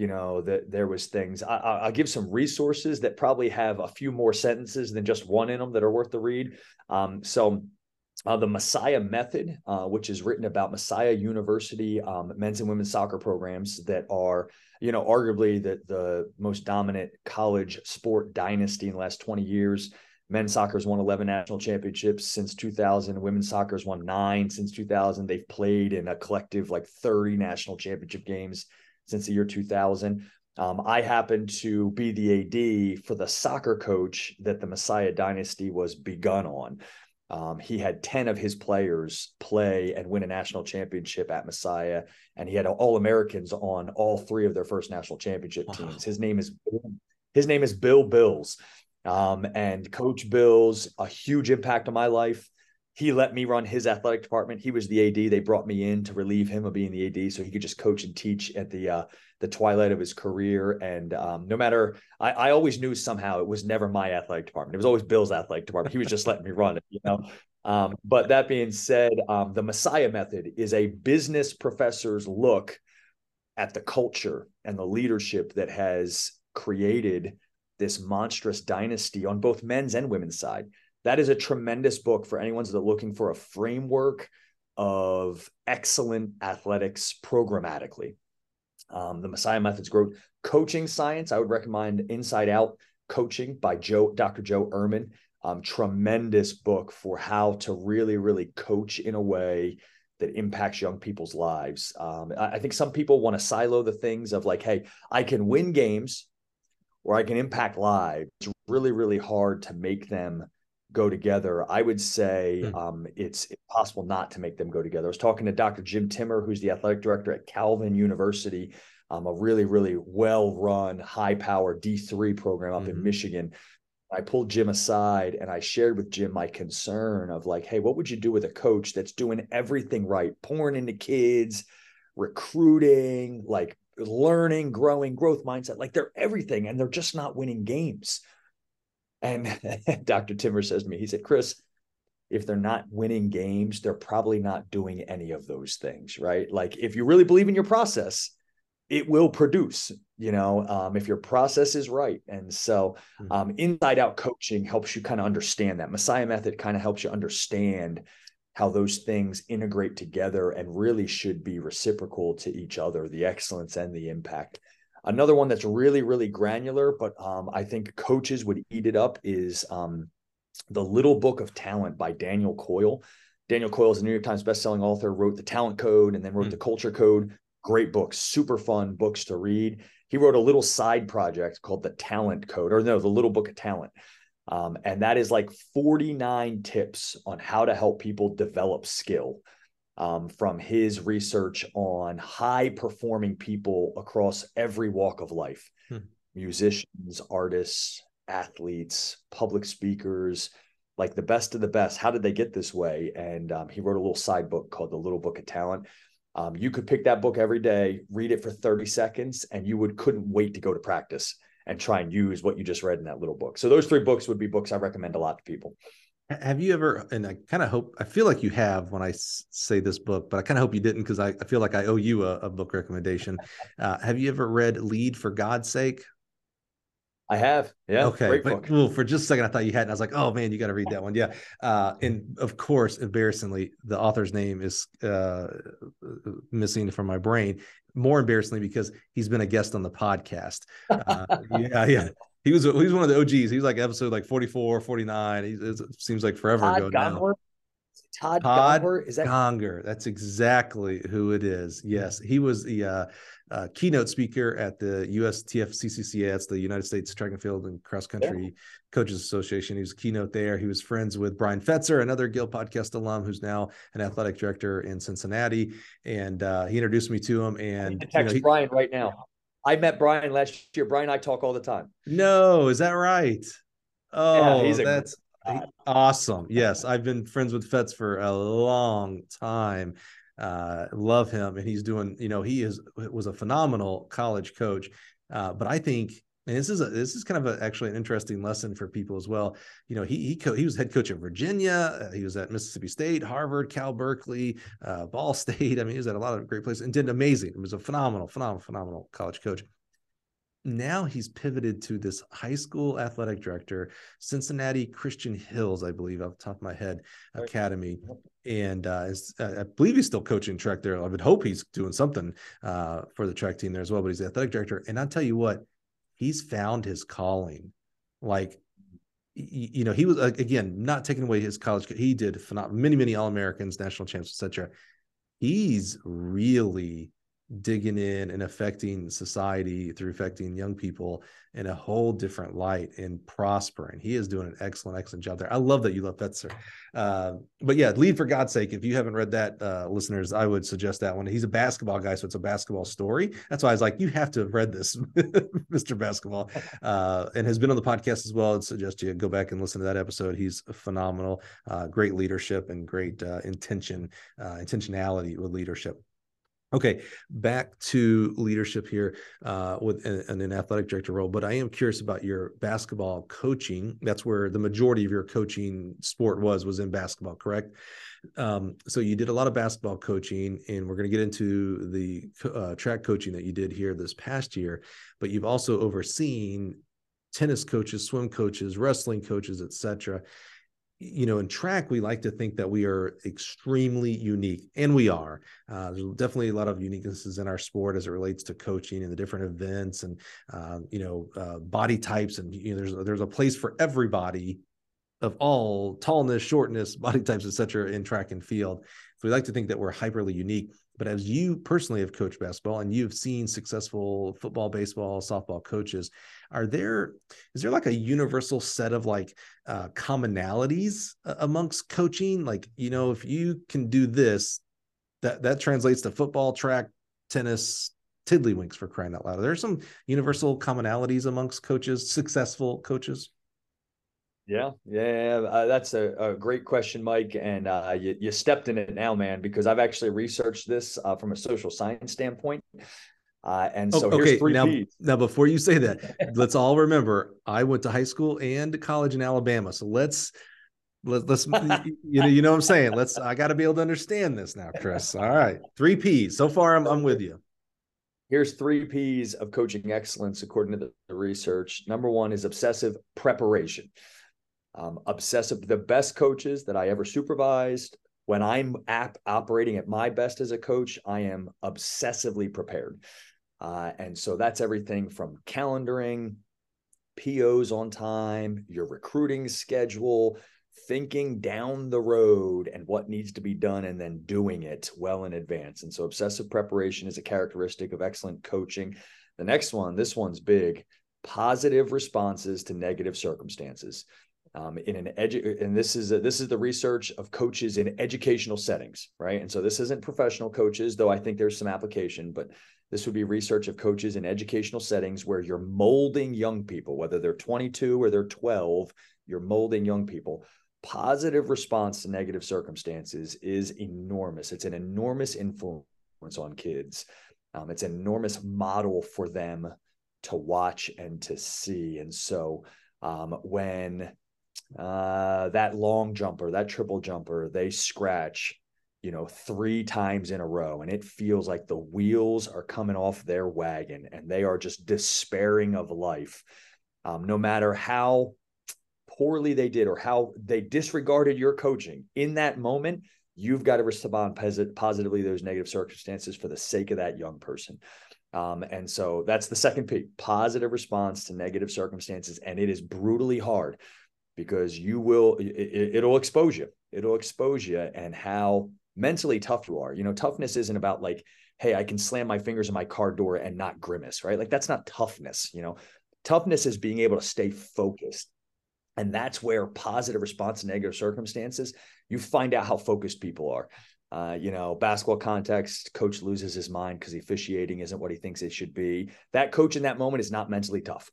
you know that there was things I, will give some resources that probably have a few more sentences than just one in them that are worth the read. Um, so uh, the messiah method uh, which is written about messiah university um, men's and women's soccer programs that are you know arguably the, the most dominant college sport dynasty in the last 20 years. Men's soccer has won 11 national championships since 2000 women's soccer has won nine since 2000 they've played in a collective like 30 national championship games since the year 2000. Um, I happened to be the AD for the soccer coach that the Messiah dynasty was begun on. Um, he had 10 of his players play and win a national championship at Messiah, and he had All Americans on all three of their first national championship wow. teams. His name is his name is Bill Bills, um, and Coach Bills a huge impact on my life he let me run his athletic department. He was the AD. They brought me in to relieve him of being the AD, so he could just coach and teach at the uh, the twilight of his career. And um, no matter, I, I, always knew somehow it was never my athletic department. It was always Bill's athletic department. He was just letting me run it, you know. Um, but that being said, um, the Messiah method is a business professor's look at the culture and the leadership that has created this monstrous dynasty on both men's and women's side that is a tremendous book for anyone that's looking for a framework of excellent athletics programmatically. Um, the Messiah Methods Growth Coaching Science, I would recommend Inside Out Coaching by Joe, Dr. Joe Ehrmann. Um, tremendous book for how to really, really coach in a way that impacts young people's lives. Um, I, I think some people want to silo the things of like, hey, I can win games or I can impact lives. It's really, really hard to make them go together. I would say mm. um, it's impossible not to make them go together. I was talking to Dr. Jim Timmer, who's the athletic director at Calvin University, um, a really, really well run, high power D3 program up mm-hmm. in Michigan. I pulled Jim aside and I shared with Jim my concern of like, hey, what would you do with a coach that's doing everything right, pouring into kids, recruiting, like learning, growing, growth mindset, like they're everything, and they're just not winning games. And [LAUGHS] Dr. Timmer says to me, he said, Chris, if they're not winning games, they're probably not doing any of those things, right? Like if you really believe in your process, it will produce, you know, um, if your process is right. And so mm-hmm. um, inside out coaching helps you kind of understand that. Messiah method kind of helps you understand how those things integrate together and really should be reciprocal to each other, the excellence and the impact. Another one that's really, really granular, but um, I think coaches would eat it up is um, The Little Book of Talent by Daniel Coyle. Daniel Coyle is a New York Times bestselling author, wrote The Talent Code and then wrote mm. The Culture Code. Great books, super fun books to read. He wrote a little side project called The Talent Code, or no, The Little Book of Talent. Um, and that is like 49 tips on how to help people develop skill um, from his research on high performing people across every walk of life hmm. musicians, artists, athletes, public speakers, like the best of the best. How did they get this way? And um, he wrote a little side book called The Little Book of Talent. Um, you could pick that book every day, read it for 30 seconds, and you would couldn't wait to go to practice and try and use what you just read in that little book. So those three books would be books I recommend a lot to people. Have you ever, and I kind of hope, I feel like you have when I s- say this book, but I kind of hope you didn't because I, I, feel like I owe you a, a book recommendation. Uh, have you ever read Lead for God's Sake? I have. Yeah. Okay. But, well, for just a second, I thought you hadn't. I was like, oh man, you got to read that one. Yeah. Uh, [LAUGHS] and of course, embarrassingly, the author's name is uh, missing from my brain. More embarrassingly, because he's been a guest on the podcast. Uh, [LAUGHS] yeah. Yeah. He was he was one of the OGs. He was like episode like 44, 49. He, it seems like forever Todd ago now. Todd, Todd Gongwer? Is that Gonger. That's exactly who it is. Yes, he was the uh, uh, keynote speaker at the USTFCCCA. That's the United States Track and Field and Cross Country yeah. Coaches Association. He was a keynote there. He was friends with Bryan Fetzer, another Gill podcast alum who's now an athletic director in Cincinnati. And uh, he introduced me to him. And text you know, he, Bryan right now. I met Bryan last year. Bryan and I talk all the time. No, is that right? Oh, yeah, that's awesome. Yes, I've been friends with Fetz for a long time. Uh, love him, and he's doing. You know, he is was a phenomenal college coach. Uh, but I think, and this is a, this is kind of a, actually an interesting lesson for people as well. You know, he he co- he was head coach at Virginia. Uh, he was at Mississippi State, Harvard, Cal Berkeley, uh, Ball [LAUGHS] State. I mean, he was at a lot of great places and did amazing. He was a phenomenal, phenomenal, phenomenal college coach now he's pivoted to this high school athletic director, Cincinnati Christian Hills, I believe, off the top of my head, right. academy. And uh, I believe he's still coaching track there. I would hope he's doing something uh, for the track team there as well. But he's the athletic director, and I'll tell you what, he's found his calling. Like, you know, he was again not taking away his college. He did many, many All Americans, national champs, etc. He's really digging in and affecting society through affecting young people in a whole different light and prospering. He is doing an excellent, excellent job there. I love that you love Fetzer. Uh, but yeah, lead for God's sake. If you haven't read that, uh, listeners, I would suggest that one. He's a basketball guy, so it's a basketball story. That's why I was like, you have to have read this, [LAUGHS] Mr. Basketball, uh, and has been on the podcast as well. I'd suggest you go back and listen to that episode. He's phenomenal, uh, great leadership and great uh, intention, uh, intentionality with leadership. Okay, back to leadership here uh, with an, an, athletic director role, but I am curious about your basketball coaching. That's where the majority of your coaching sport was was in basketball, correct? Um, so you did a lot of basketball coaching, and we're going to get into the uh, track coaching that you did here this past year. But you've also overseen tennis coaches, swim coaches, wrestling coaches, etc you know, in track, we like to think that we are extremely unique, and we are. Uh, there's definitely a lot of uniquenesses in our sport as it relates to coaching and the different events, and uh, you know, uh, body types, and you know, there's there's a place for everybody of all tallness, shortness, [LAUGHS] body types, etc. in track and field. So we like to think that we're hyperly unique. But as you personally have coached basketball and you've seen successful football, baseball, softball coaches, are there is there like a universal set of like uh, commonalities uh, amongst coaching? Like you know, if you can do this, that that translates to football, track, tennis, tiddlywinks for crying out loud. Are there some universal commonalities amongst coaches, successful coaches? Yeah, yeah, uh, that's a, a, great question, Mike. And uh, you, you, stepped in it now, man, because I've actually researched this uh, from a social science standpoint. Uh, and so oh, okay, now, P's. now before you say that, [LAUGHS] let's all remember I went to high school and college in Alabama. So let's let, let's you know you know what I'm saying. Let's I got to be able to understand this now, Chris. All right, three P's. So far, I'm I'm with you. Here's three P's of coaching excellence according to the research. Number one is obsessive preparation um, obsessive. The best coaches that I ever supervised, when I'm ap- operating at my best as a coach, I am obsessively prepared. Uh, and so that's everything from calendaring, POs on time, your recruiting schedule, thinking down the road and what needs to be done, and then doing it well in advance. And so obsessive preparation is a characteristic of excellent coaching. The next one, this one's big positive responses to negative circumstances um, in an edu- and this is a, this is the research of coaches in educational settings right? And so this isn't professional coaches though i think there's some application but this would be research of coaches in educational settings where you're molding young people whether they're 22 or they're 12 you're molding young people. Positive response to negative circumstances is enormous. It's an enormous influence on kids. Um, it's an enormous model for them to watch and to see. And so um, when uh, that long jumper, that triple jumper, they scratch, you know, three times in a row, and it feels like the wheels are coming off their wagon and they are just despairing of life. Um, no matter how poorly they did or how they disregarded your coaching in that moment, you've got to respond positively to those negative circumstances for the sake of that young person. Um, and so that's the second P positive response to negative circumstances. And it is brutally hard because you will, it, will expose you. It'll expose you and how mentally tough you are. You know, toughness isn't about like, hey, I can slam my fingers in my car door and not grimace, right? Like that's not toughness. You know, toughness is being able to stay focused. And that's where positive response to negative circumstances, you find out how focused people are. Uh, you know, basketball context, coach loses his mind because officiating isn't what he thinks it should be. That coach in that moment is not mentally tough.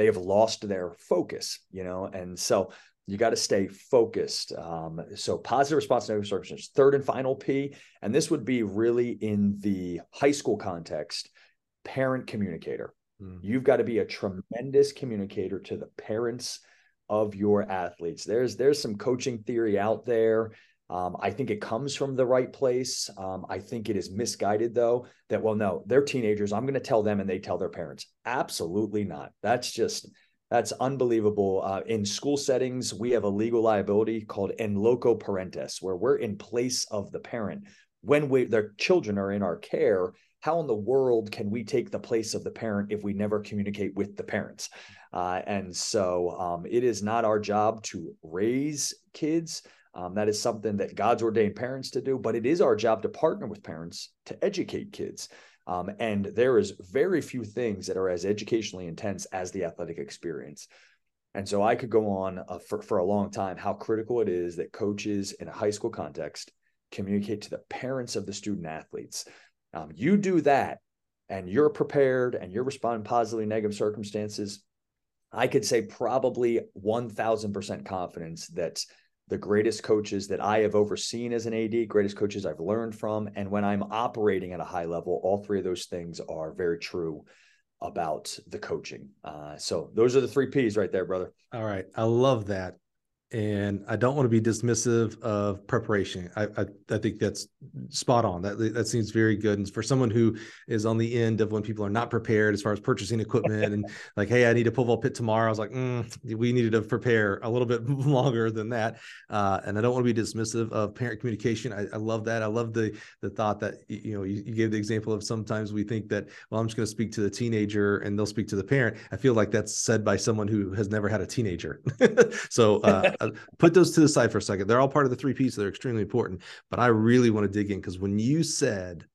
They have lost their focus, you know, and so you got to stay focused. Um, so positive response to negative circumstances. Third and final P, and this would be really in the high school context, parent communicator. Mm. You've got to be a tremendous communicator to the parents of your athletes. There's there's some coaching theory out there um, I think it comes from the right place. Um, I think it is misguided, though, that, well, no, they're teenagers. I'm going to tell them and they tell their parents. Absolutely not. That's just, that's unbelievable. Uh, in school settings, we have a legal liability called in loco parentis, where we're in place of the parent. When we, their children are in our care, how in the world can we take the place of the parent if we never communicate with the parents? Uh, and so um, it is not our job to raise kids. Um, that is something that God's ordained parents to do, but it is our job to partner with parents to educate kids. Um, and there is very few things that are as educationally intense as the athletic experience. And so I could go on uh, for, for a long time how critical it is that coaches in a high school context communicate to the parents of the student athletes. Um, you do that and you're prepared and you're responding positively negative circumstances. I could say probably 1000% confidence that the greatest coaches that I have overseen as an AD, greatest coaches I've learned from. And when I'm operating at a high level, all three of those things are very true about the coaching. Uh, so those are the three P's right there, brother. All right. I love that and I don't want to be dismissive of preparation. I, I, I think that's spot on. That that seems very good. And for someone who is on the end of when people are not prepared as far as purchasing equipment and [LAUGHS] like, hey, I need a pole vault pit tomorrow. I was like, mm, we needed to prepare a little bit [LAUGHS] longer than that. Uh, and I don't want to be dismissive of parent communication. I, I, love that. I love the the thought that you know you, you gave the example of sometimes we think that well, I'm just going to speak to the teenager and they'll speak to the parent. I feel like that's said by someone who has never had a teenager. [LAUGHS] so. Uh, uh, put those to the side for a second. They're all part of the three pieces. They're extremely important. But I really want to dig in because when you said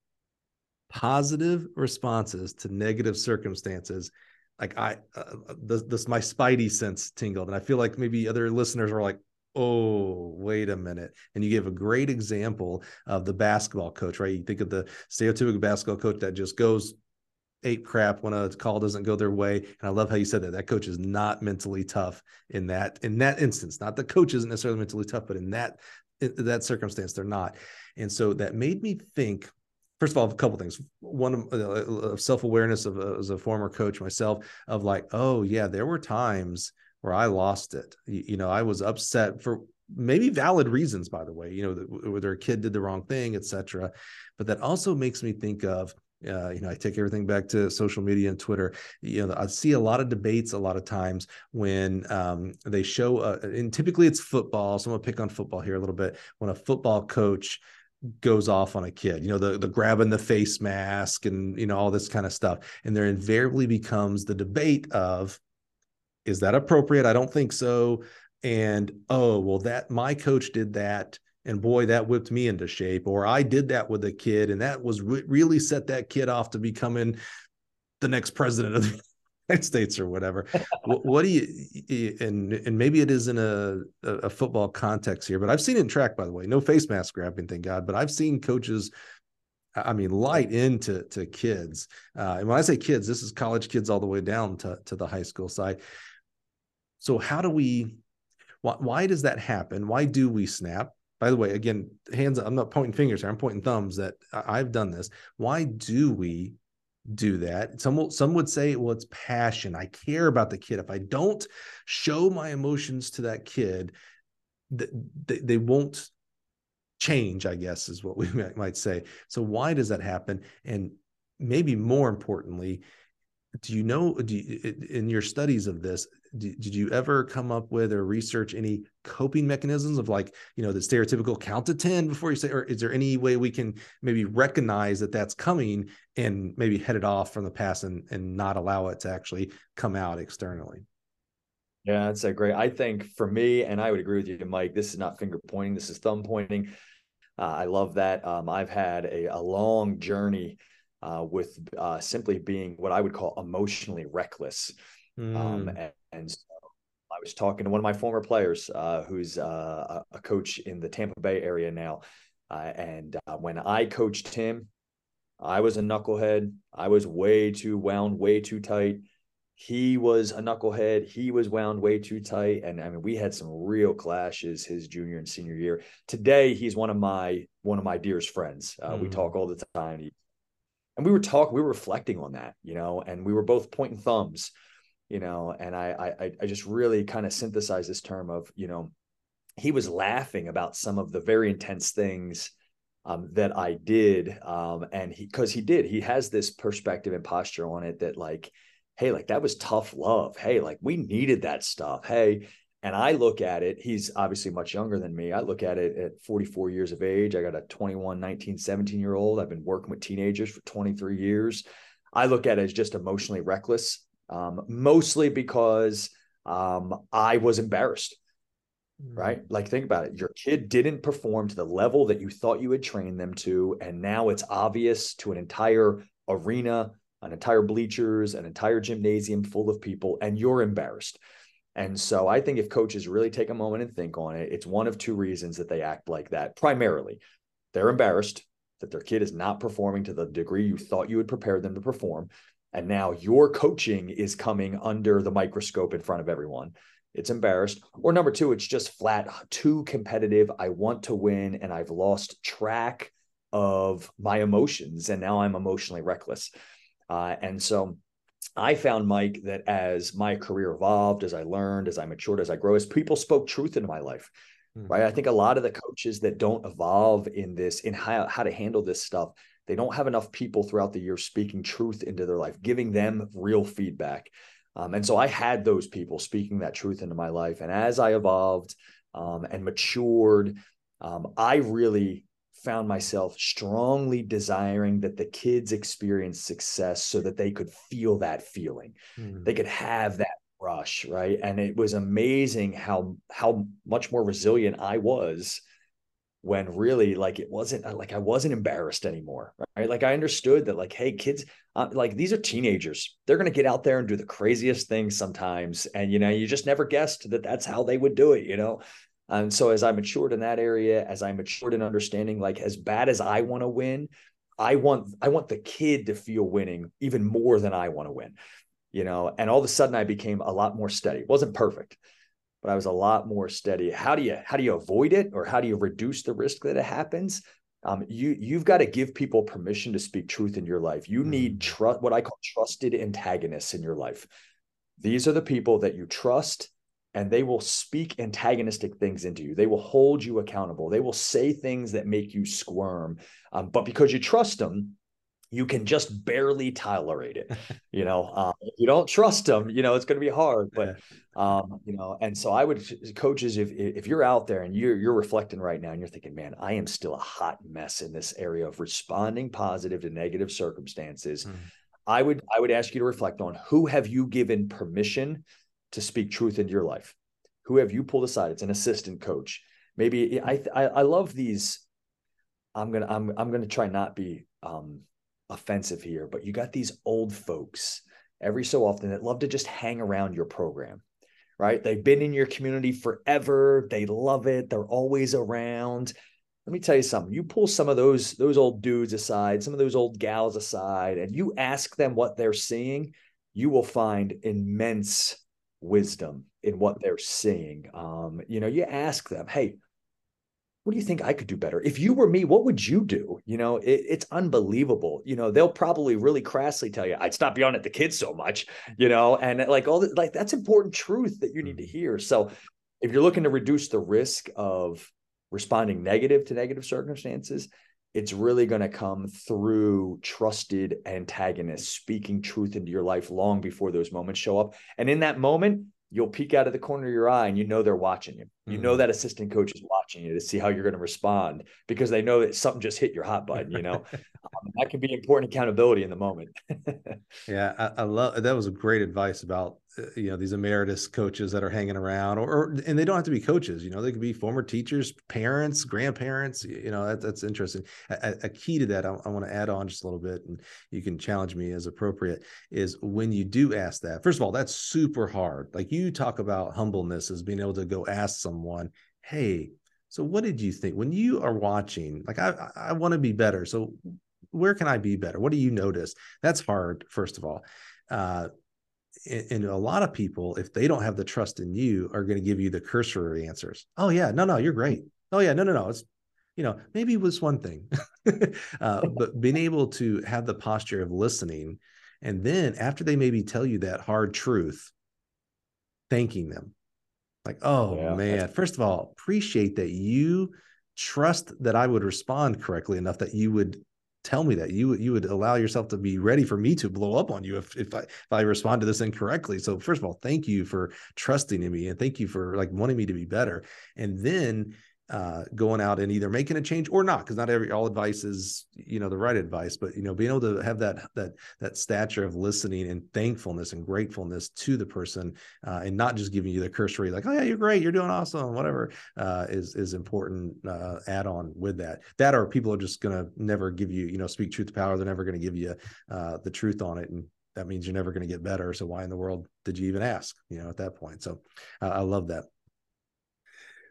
positive responses to negative circumstances, like I, uh, this, this my spidey sense tingled, and I feel like maybe other listeners are like, oh wait a minute and you give a great example of the basketball coach right you think of the stereotypical basketball coach that just goes ape crap when a call doesn't go their way. And I love how you said that. That coach is not mentally tough in that in that instance. Not the coach isn't necessarily mentally tough, but in that in that circumstance, they're not. And so that made me think. First of all, a couple things. One uh, of self awareness of uh, as a former coach myself, of like, oh yeah, there were times where I lost it. You, you know, I was upset for maybe valid reasons, by the way. You know, whether a kid did the wrong thing, etc. But that also makes me think of uh, you know, I take everything back to social media and Twitter. You know, I see a lot of debates a lot of times when um, they show, uh, and typically it's football. So I'm gonna pick on football here a little bit. When a football coach goes off on a kid, you know, the the grabbing the face mask and you know all this kind of stuff, and there invariably becomes the debate of, is that appropriate? I don't think so. And oh, well, that my coach did that and boy that whipped me into shape or i did that with a kid and that was re- really set that kid off to becoming the next president of the [LAUGHS] united states or whatever [LAUGHS] what, what, do you and and maybe it is in a a football context here but i've seen it in track by the way no face mask grabbing thank god but i've seen coaches I mean, light into to kids. Uh, and when I say kids, this is college kids all the way down to, to the high school side. So how do we why, why does that happen? Why do we snap? By the way, again, hands, up, I'm not pointing fingers here, I'm pointing thumbs that I've done this. Why do we do that. Some some would say, well, it's passion. I care about the kid. If I don't show my emotions to that kid, they, they won't change, I guess is what we [LAUGHS] might say. So why does that happen? And maybe more importantly, do you know do you, in your studies of this did, did you ever come up with or research any coping mechanisms of like you know the stereotypical count to 10 before you say or is there any way we can maybe recognize that that's coming and maybe head it off from the past and and not allow it to actually come out externally yeah, that's a great. I think for me, and I would agree with you, Mike. This is not finger pointing. This is thumb pointing. Uh, I love that. Um, I've had a, a long journey uh, with uh, simply being what I would call emotionally reckless. Mm. Um, and, and so I was talking to one of my former players, uh, who's uh, a coach in the Tampa Bay area now. Uh, and when I coached him, I was a knucklehead. I was way too wound, way too tight he was a knucklehead. He was wound way too tight. And I mean, we had some real clashes his junior and senior year. Today, he's one of my one of my dearest friends. Uh, mm. We talk all the time. He, and we were talking, we were reflecting on that, you know, and we were both pointing thumbs, you know, and I I I just really kind of synthesized this term of, you know, he was laughing about some of the very intense things um, that I did. Um, and he because he did, he has this perspective and posture on it that like hey, like that was tough love. Hey, like we needed that stuff. Hey, and I look at it, he's obviously much younger than me. I look at it at 44 years of age. I got a 21, 19, 17 year old. I've been working with teenagers for 23 years. I look at it as just emotionally reckless, um, mostly because um, I was embarrassed. Mm-hmm. Right. Like, think about it. Your kid didn't perform to the level that you thought you had trained them to. And now it's obvious to an entire arena an entire bleachers, an entire gymnasium full of people, and you're embarrassed. And so I think if coaches really take a moment and think on it, it's one of two reasons that they act like that. Primarily, they're embarrassed that their kid is not performing to the degree you thought you would prepare them to perform. And now your coaching is coming under the microscope in front of everyone. It's embarrassed. Or number two, it's just flat too competitive. I want to win and I've lost track of my emotions and now I'm emotionally reckless. Uh, and so I found, Mike, that as my career evolved, as I learned, as I matured, as I grow, as people spoke truth into my life, mm-hmm. right? I think a lot of the coaches that don't evolve in this, in how, how to handle this stuff, they don't have enough people throughout the year speaking truth into their life, giving them real feedback. Um, and so I had those people speaking that truth into my life. And as I evolved um, and matured, um, I really found myself strongly desiring that the kids experience success so that they could feel that feeling. Mm-hmm. They could have that rush, right? And it was amazing how how much more resilient I was when really like it wasn't like I wasn't embarrassed anymore, right? Like I understood that like hey kids uh, like these are teenagers. They're going to get out there and do the craziest things sometimes and you know you just never guessed that that's how they would do it, you know. And so as I matured in that area, as I matured in understanding, like as bad as I want to win, I want I want the kid to feel winning even more than I want to win. You know, and all of a sudden I became a lot more steady. It wasn't perfect, but I was a lot more steady. How do you how do you avoid it or how do you reduce the risk that it happens? Um, you you've got to give people permission to speak truth in your life. You need mm. trust what I call trusted antagonists in your life. These are the people that you trust and they will speak antagonistic things into you. They will hold you accountable. They will say things that make you squirm. Um, but because you trust them, you can just barely tolerate it. [LAUGHS] you know, um, if you don't trust them, you know it's going to be hard. But um, you know, and so I would coaches if if you're out there and you're you're reflecting right now and you're thinking, man, I am still a hot mess in this area of responding positive to negative circumstances. Mm. I would I would ask you to reflect on who have you given permission to speak truth into your life? Who have you pulled aside? It's an assistant coach. Maybe I I, I love these. I'm gonna I'm I'm gonna try not be um, offensive here, but you got these old folks every so often that love to just hang around your program right? They've been in your community forever. They love it. They're always around. Let me tell you something. You pull some of those those old dudes aside, some of those old gals aside, and you ask them what they're seeing, you will find immense wisdom in what they're seeing. Um, you know, you ask them, hey, what do you think I could do better? If you were me, what would you do? You know, it, it's unbelievable. You know, they'll probably really crassly tell you, I'd stop yelling at the kids so much, you know, and like all the, like that's important truth that you need to mm. hear. So if you're looking to reduce the risk of responding negative to negative circumstances, it's really going to come through trusted antagonists speaking truth into your life long before those moments show up. And in that moment, you'll peek out of the corner of your eye and you know they're watching you. You mm-hmm. know that assistant coach is watching you to see how you're going to respond because they know that something just hit your hot button. You know, [LAUGHS] um, that can be important accountability in the moment. [LAUGHS] yeah, I, I, love that. Was a great advice about you know these emeritus coaches that are hanging around, or, or, and they don't have to be coaches. You know, they could be former teachers, parents, grandparents. You know, that, that's interesting. A, a, key to that, I, I want to add on just a little bit, and you can challenge me as appropriate. Is when you do ask that. First of all, that's super hard. Like you talk about humbleness as being able to go ask someone, "Hey." So what did you think when you are watching? Like I I want to be better. So where can I be better? What do you notice? That's hard, first of all. Uh, and, a lot of people, if they don't have the trust in you, are going to give you the cursory answers. Oh yeah, no, no, you're great. Oh yeah, no, no, no. It's you know maybe it was one thing, [LAUGHS] uh, [LAUGHS] but being able to have the posture of listening, and then after they maybe tell you that hard truth, thanking them like, oh yeah. man, first of all, appreciate that you trust that I would respond correctly enough that you would tell me that you you would allow yourself to be ready for me to blow up on you if if I if I respond to this incorrectly. So first of all, thank you for trusting in me and thank you for like wanting me to be better. And then uh, going out and either making a change or not because not every all advice is you know the right advice but you know being able to have that that that stature of listening and thankfulness and gratefulness to the person uh, and not just giving you the cursory like oh yeah you're great you're doing awesome whatever uh, is is important uh, add on with that. That or people are just gonna never give you you know speak truth to power they're never gonna give you uh, the truth on it and that means you're never to get better so why in the world did you even ask you know at that point? So i love that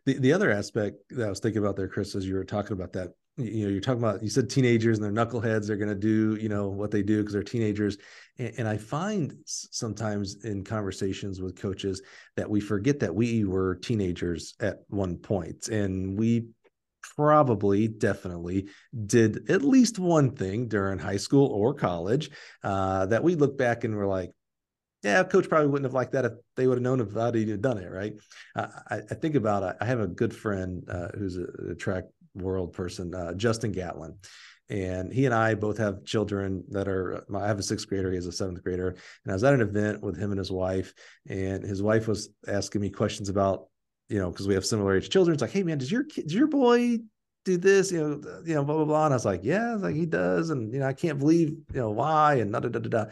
the, the other aspect that I was thinking about there, Chris, as you were talking about that, you know, you're talking about, you said teenagers and they're knuckleheads, they're going to do, you know, what they do because they're teenagers. And, and, I find sometimes in conversations with coaches that we forget that we were teenagers at one point and we probably definitely did at least one thing during high school or college uh, that we look back and we're like, yeah, coach probably wouldn't have liked that if they would have known about he'd done it, right? Uh, I, I, think about I have a good friend uh, who's a, a, track world person, uh, Justin Gatlin, and he and I both have children that are. I have a sixth grader, he has a seventh grader, and I was at an event with him and his wife, and his wife was asking me questions about, you know, because we have similar age children. It's like, hey man, does your kid, does your boy do this, you know, you know, blah blah blah. And I was like, yeah, like he does, and you know, I can't believe, you know, why, and da da da da.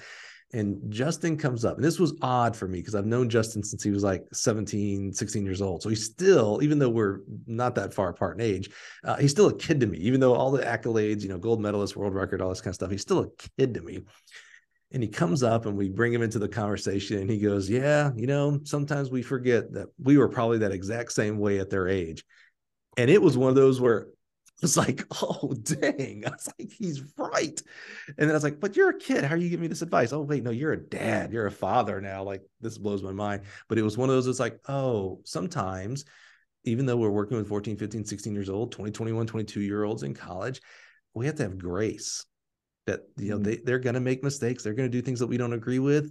And Justin comes up. And this was odd for me because I've known Justin since he was like 17, 16 years old. So he's still, even though we're not that far apart in age, uh, he's still a kid to me, even though all the accolades, you know, gold medalist, world record, all this kind of stuff, he's still a kid to me. And he comes up and we bring him into the conversation and he goes, Yeah, you know, sometimes we forget that we were probably that exact same way at their age. And it was one of those where was like, [LAUGHS] oh, dang. I was like, he's right. And then I was like, but you're a kid. How are you giving me this advice? Oh, wait, no, you're a dad. You're a father now. Like, this blows my mind. But it was one of those, it's like, oh, sometimes, even though we're working with 14, 15, 16 years old, 20, 21, 22 year olds in college, we have to have grace that, you know, mm-hmm. they, they're going to make mistakes. They're going to do things that we don't agree with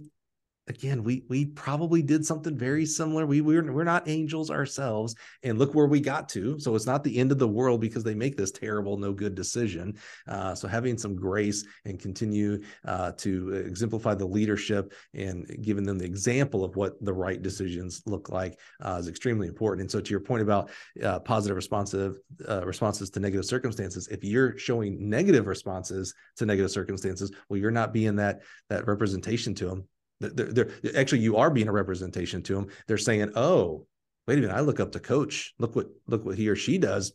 again we we probably did something very similar. We we're, we're not angels ourselves and look where we got to. So it's not the end of the world because they make this terrible no good decision. Uh, so having some grace and continue uh, to exemplify the leadership and giving them the example of what the right decisions look like uh, is extremely important. And so to your point about uh, positive responsive uh, responses to negative circumstances if you're showing negative responses to negative circumstances well you're not being that that representation to them they're, they're, actually you are being a representation to them. They're saying, "Oh, wait a minute, I look up to coach. Look what look what he or she does.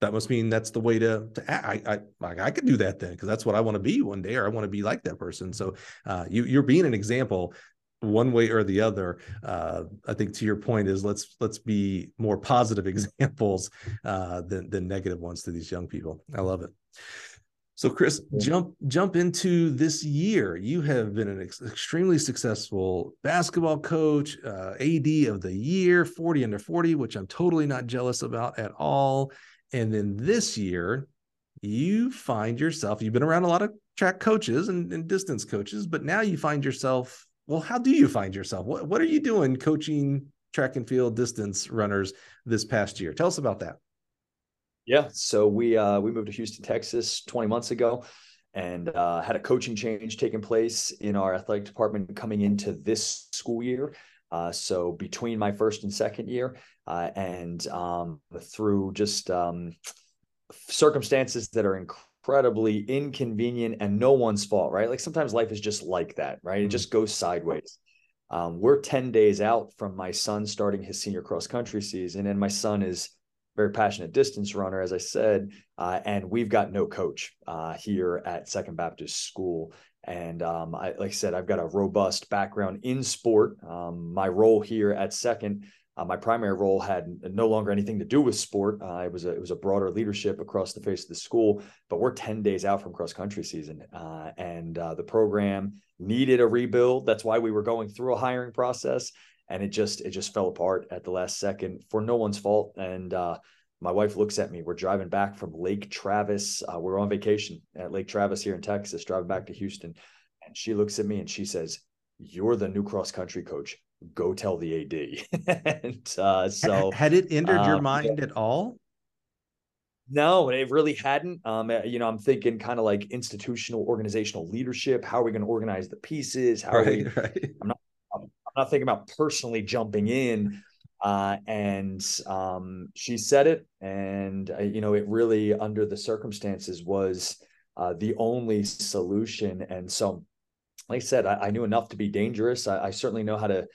That must mean that's the way to to act. I I I could do that then because that's what I want to be one day, or I want to be like that person. So uh, you you're being an example one way or the other. Uh, I think to your point is let's let's be more positive [LAUGHS] examples uh, than than negative ones to these young people. I love it. So, Chris, jump jump into this year. You have been an ex- extremely successful basketball coach, uh, AD of the year, forty under forty, which I'm totally not jealous about at all. And then this year, you find yourself, you've been around a lot of track coaches and, and distance coaches, but now you find yourself, well, how do you find yourself? What, what are you doing coaching track and field distance runners this past year? Tell us about that. Yeah, so we uh, we moved to Houston, Texas, 20 months ago, and uh, had a coaching change taking place in our athletic department coming into this school year. Uh, so between my first and second year, uh, and um, through just um, circumstances that are incredibly inconvenient and no one's fault, right? Like sometimes life is just like that, right? It mm-hmm. just goes sideways. Um, we're 10 days out from my son starting his senior cross country season, and my son is very passionate distance runner, as I said, uh, and we've got no coach uh, here at Second Baptist School. And um, I, like I said, I've got a robust background in sport. Um, my role here at Second, uh, my primary role had no longer anything to do with sport. Uh, it was a, it was a broader leadership across the face of the school. But we're ten days out from cross country season, uh, and uh, the program needed a rebuild. That's why we were going through a hiring process and it just it just fell apart at the last second for no one's fault and uh, my wife looks at me we're driving back from lake travis uh, we're on vacation at lake travis here in texas driving back to houston and she looks at me and she says you're the new cross country coach go tell the ad [LAUGHS] and uh, so had it entered your um, mind yeah. at all no, it really hadn't. Um, uh, you know, I'm thinking kind of like institutional organizational leadership. How are we going to organize the pieces? How right, are we? Right. [LAUGHS] I'm not not thinking about personally jumping in. Uh, and um, she said it, and uh, you know, it really under the circumstances was uh, the only solution. And so, like I said, I, I knew enough to be dangerous. I, I, certainly know how to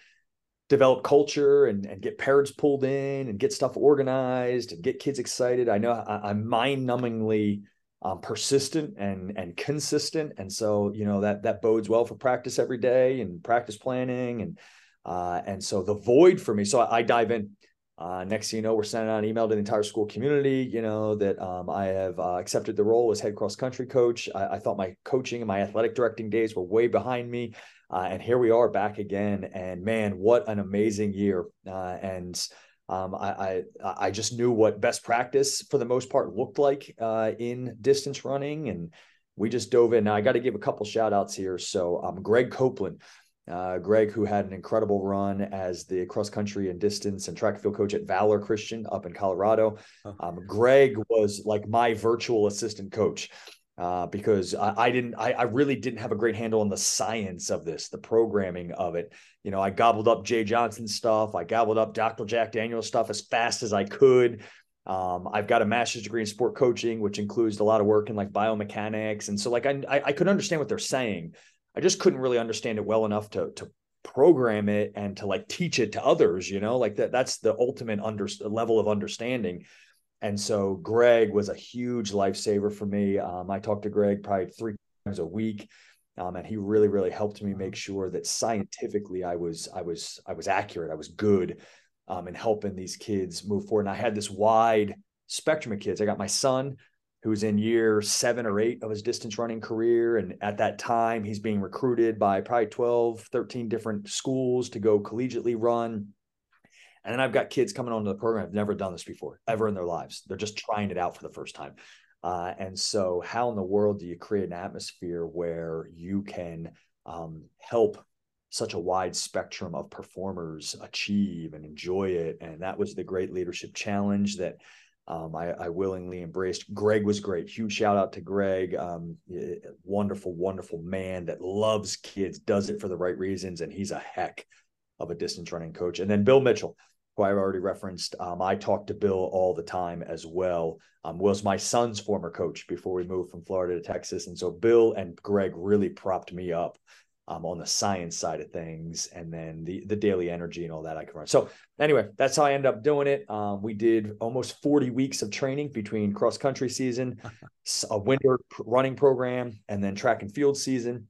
develop culture and, and get parents pulled in and get stuff organized and get kids excited. I know I, I'm mind-numbingly um, persistent and and consistent. And so you know that that bodes well for practice every day and practice planning and uh, and so the void for me so i, I dive in. Uh, next thing you know we're sending out an email to the entire school community you know that um, i have uh, accepted the role as head cross country coach. I, I, thought my coaching and my athletic directing days were way behind me uh, and here we are back again. And man what an amazing year. Uh, and um, I, I, I just knew what best practice for the most part looked like uh, in distance running, and we just dove in. Now I got to give a couple shout outs here. So um, Greg Copeland, uh, Greg, who had an incredible run as the cross country and distance and track and field coach at Valor Christian up in Colorado. Um, Greg was like my virtual assistant coach uh, because I, I didn't, I, I, really didn't have a great handle on the science of this, the programming of it. You know, I gobbled up Jay Johnson stuff, I gobbled up Dr. Jack Daniels stuff as fast as I could. Um, I've got a master's degree in sport coaching, which includes a lot of work in like biomechanics, and so like I, I, I could understand what they're saying. I just couldn't really understand it well enough to to program it and to like teach it to others. You know, like that that's the ultimate under level of understanding. And so Greg was a huge lifesaver for me. Um, I talked to Greg probably three times a week. Um, and he really, really helped me make sure that scientifically I was, I was, I was accurate. I was good um, in helping these kids move forward. And I had this wide spectrum of kids. I got my son who's in year seven or eight of his distance running career. And at that time, he's being recruited by probably 12, 13 different schools to go collegiately run. And then I've got kids coming onto the program have never done this before, ever in their lives. They're just trying it out for the first time. Uh, and so, how in the world do you create an atmosphere where you can um, help such a wide spectrum of performers achieve and enjoy it? And that was the great leadership challenge that um, I, I, willingly embraced. Greg was great. Huge shout out to Greg. Um, wonderful, wonderful man that loves kids, does it for the right reasons, and he's a heck of a distance running coach. And then Bill Mitchell, who I've already referenced. Um, I talk to Bill all the time as well. Um, was my son's former coach before we moved from Florida to Texas, and so Bill and Greg really propped me up um, on the science side of things, and then the the daily energy and all that I can run. So anyway, that's how I ended up doing it. Um, we did almost 40 weeks of training between cross country season, [LAUGHS] a winter running program, and then track and field season.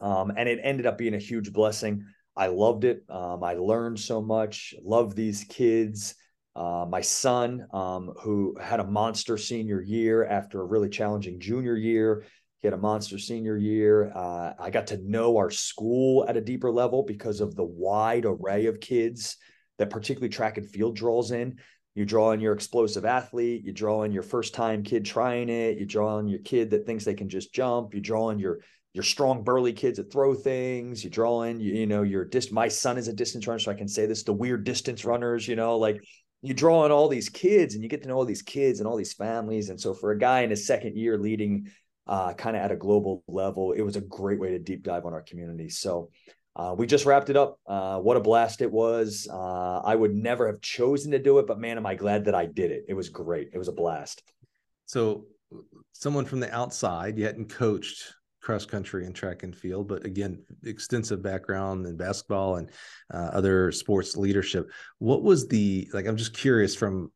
Um, and it ended up being a huge blessing. I loved it. Um, I learned so much. Love these kids. Uh, my son, um, who had a monster senior year after a really challenging junior year, he had a monster senior year. Uh, I got to know our school at a deeper level because of the wide array of kids that particularly track and field draws in. you draw on your explosive athlete, you draw on your first time kid trying it, you draw on your kid that thinks they can just jump, you draw on your your strong burly kids that throw things, you draw in you, you know your dist my son is a distance runner so I can say this the weird distance runners, you know, like you draw on all these kids and you get to know all these kids and all these families and so for a guy in his second year leading uh, kind of at a global level, it was a great way to deep dive on our community. So uh, we just wrapped it up. Uh, what a blast it was. Uh, I would never have chosen to do it, but man, am I glad that I did it. It was great. It was a blast. So, someone from the outside, you hadn't coached cross country and track and field, but again, extensive background in basketball and uh, other sports leadership. What was the like? I'm just curious from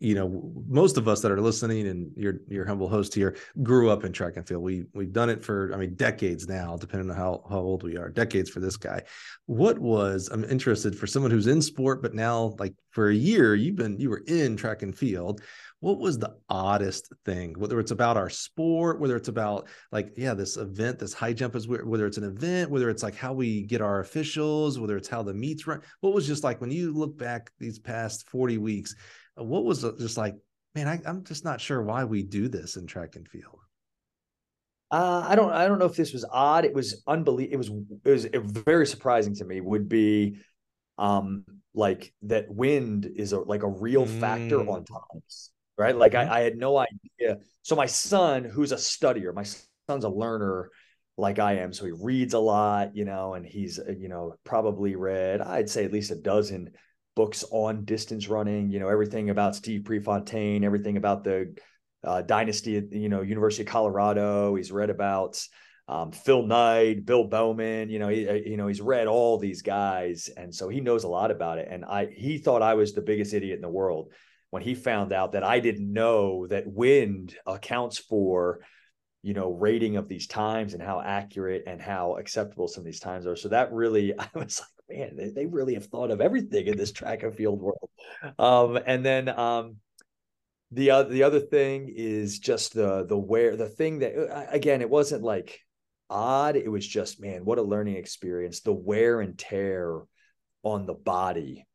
you know most of us that are listening and your your humble host here grew up in track and field we we've done it for i mean decades now depending on how how old we are decades for this guy what was i'm interested for someone who's in sport but now like for a year you've been you were in track and field what was the oddest thing whether it's about our sport whether it's about like yeah this event this high jump is whether it's an event whether it's like how we get our officials whether it's how the meets run what was just like when you look back these past 40 weeks what was just like man I, i'm just not sure why we do this in track and field uh, I don't. I don't know if this was odd. It was unbelievable. It was. It was it very surprising to me. Would be, um, like that wind is a like a real mm. factor on mm. times, right? Like I, mm-hmm. I had no idea. So my son, who's a studier, my son's a learner, like I am. So he reads a lot, you know, and he's uh, you know probably read I'd say at least a dozen books on distance running, you know, everything about Steve Prefontaine, everything about the uh, dynasty at, you know, University of Colorado. He's read about um, Phil Knight, Bill Bowerman, you know, he, uh, you know, he's read all these guys. And so he knows a lot about it. And I, he thought I was the biggest idiot in the world when he found out that I didn't know that wind accounts for, you know, rating of these times and how accurate and how acceptable some of these times are. So that really, [LAUGHS] I was like, man, they, they really have thought of everything in this track and field world. Um, and then um, the other the other thing is just the the where the thing that uh, again it wasn't like odd. It was just man, what a learning experience. The wear and tear on the body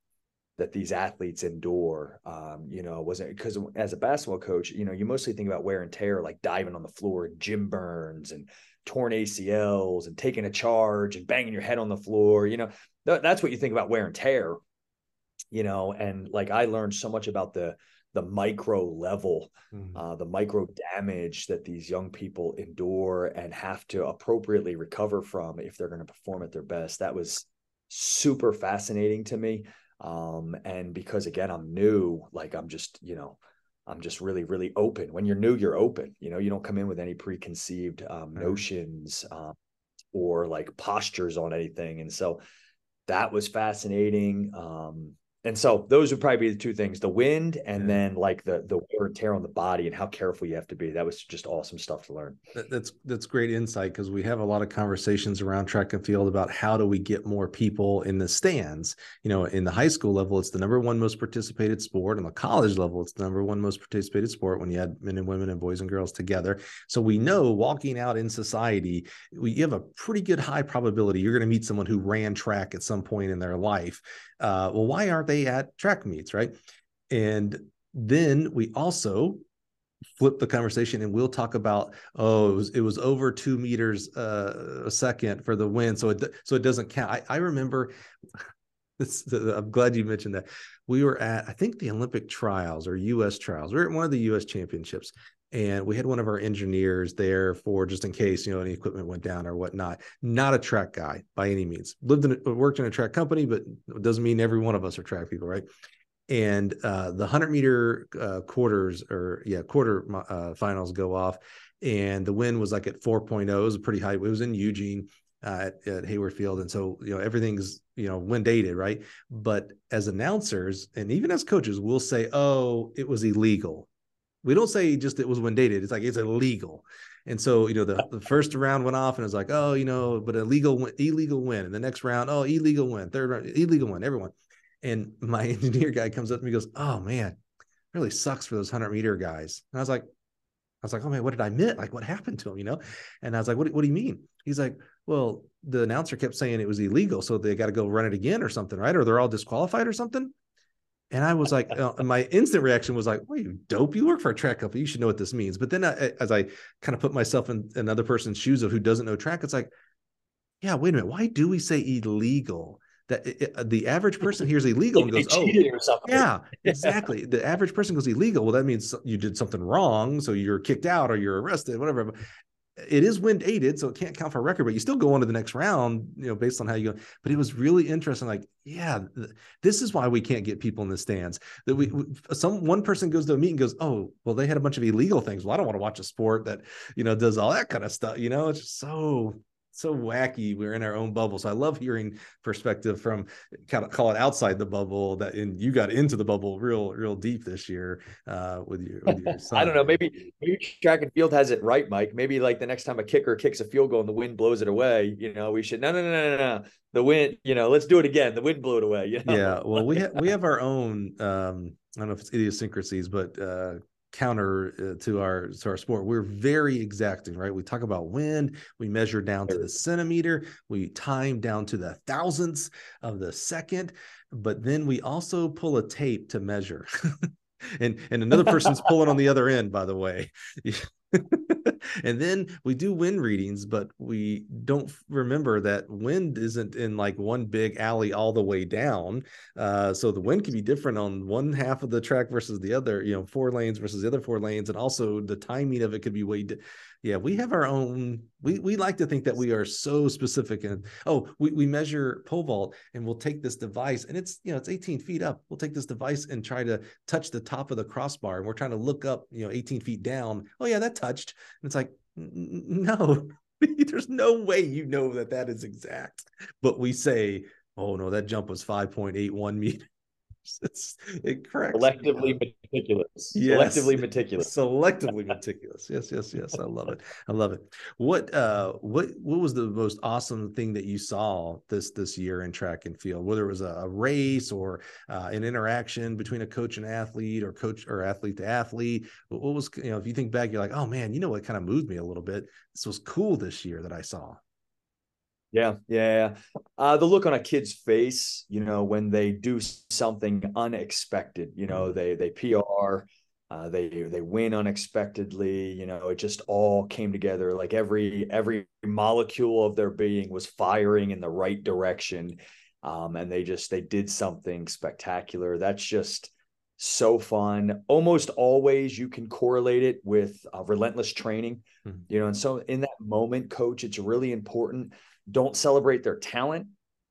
that these athletes endure. Um, you know, wasn't because as a basketball coach, you know, you mostly think about wear and tear, like diving on the floor, gym burns and torn ACLs and taking a charge and banging your head on the floor. You know, th- that's what you think about wear and tear. You know, and like I learned so much about the the micro level, mm-hmm. uh, the micro damage that these young people endure and have to appropriately recover from if they're going to perform at their best. That was super fascinating to me. Um, and because again, I'm new, like I'm just, you know, I'm just really, really open. When you're new, you're open. You know, you don't come in with any preconceived um, notions um, or like postures on anything. And so that was fascinating. Um, and so those would probably be the two things the wind and yeah. then like the the wear and tear on the body and how careful you have to be. That was just awesome stuff to learn. That's that's great insight because we have a lot of conversations around track and field about how do we get more people in the stands. You know in the high school level it's the number one most participated sport. On the college level it's the number one most participated sport when you add men and women and boys and girls together. So we know walking out in society we have a pretty good high probability you're going to meet someone who ran track at some point in their life. Uh, well, why aren't they at track meets, right? And then we also flip the conversation and we'll talk about oh it was, it was over two meters uh, a second for the win so it so it doesn't count. I, I remember [LAUGHS] this, i'm glad you mentioned that. We were at i think the olympic trials or us trials. We are at one of the us championships and we had one of our engineers there for just in case you know any equipment went down or whatnot. Not a track guy by any means. Lived in a, worked in a track company but it doesn't mean every one of us are track people right? And uh, the 100 meter uh, quarters or yeah quarter uh, finals go off and the wind was like at 4.0 it was pretty high it was in eugene uh, at, at hayward field and so you know everything's you know wind aided right? But as announcers and even as coaches we'll say oh it was illegal we don't say just it was wind aided. It's like it's illegal. And so, you know, the, the first round went off and it was like, oh, you know, but illegal illegal win. And the next round, oh, illegal win. Third round, illegal win, everyone. And my [LAUGHS] engineer guy comes up to me goes, Oh man, really sucks for those 100 meter guys. And I was like, I was like, oh man, what did I miss? Like, what happened to him? You know? And I was like, what, what do you mean? He's like, well, the announcer kept saying it was illegal. So they got to go run it again or something, right? Or they're all disqualified or something. And I was like, uh, my instant reaction was like, "Well, you dope! You work for a track company. You should know what this means." But then, I, as I kind of put myself in another person's shoes of who doesn't know track, it's like, yeah, wait a minute. Why do we say illegal? That it, uh, the average person hears illegal and goes, "Oh, yeah, exactly." the average person goes illegal. Well, that means you did something wrong, so you're kicked out or you're arrested, whatever it is wind aided, so it can't count for a record, but you still go on to the next round, you know, based on how you go. But it was really interesting. Like, yeah, th- this is why we can't get people in the stands. That we, we, some one person goes to a meet and goes, oh, well, they had a bunch of illegal things. Well, I don't want to watch a sport that you know does all that kind of stuff. You know, it's just so so wacky. We're in our own bubble. So I love hearing perspective from kind of call it outside the bubble that and you got into the bubble real, real deep this year uh, with your, with your [LAUGHS] I don't know. Maybe, maybe track and field has it right, Mike. Maybe like the next time a kicker kicks a field goal and the wind blows it away, you know, we should, no, no, no, no, no. The wind, you know, let's do it again. The wind blew it away. You know? Yeah. Well, we have, we [LAUGHS] have our own, um, I don't know if it's idiosyncrasies, but uh, counter uh, to our to our sport. We're very exacting, right? We talk about wind, we measure down to the centimeter, we time down to the thousandths of the second, but then we also pull a tape to measure. [LAUGHS] and and another person's pulling on the other end, by the way. [LAUGHS] [LAUGHS] and then we do wind readings, but we don't remember that wind isn't in like one big alley all the way down. Uh, so the wind can be different on one half of the track versus the other, you know, four lanes versus the other four lanes. And also the timing of it could be way, yeah, we have our own. We we like to think that we are so specific and oh, we, we measure pole vault and we'll take this device and it's you know it's 18 feet up. We'll take this device and try to touch the top of the crossbar and we're trying to look up you know 18 feet down. Oh yeah, that touched. And it's like no, [LAUGHS] there's no way you know that that is exact. But we say, oh no, that jump was 5.81 meters. [LAUGHS] It's it correct. Selectively meticulous. Yes. Selectively meticulous. Selectively [LAUGHS] meticulous. Yes, yes, yes. I love it. I love it. What uh what what was the most awesome thing that you saw this this year in track and field? Whether it was a, a race or uh, an interaction between a coach and athlete or coach or athlete to athlete. What was you know, if you think back, you're like, oh man, you know what kind of moved me a little bit. This was cool this year that I saw. Yeah, yeah. Uh, the look on a kid's face, you know, when they do something unexpected, you know, mm-hmm. they they PR, uh, they they win unexpectedly, you know, it just all came together. Like every every molecule of their being was firing in the right direction, um, and they just they did something spectacular. That's just so fun. Almost always you can correlate it with uh, relentless training, mm-hmm. you know, and so in that moment, coach, it's really important don't celebrate their talent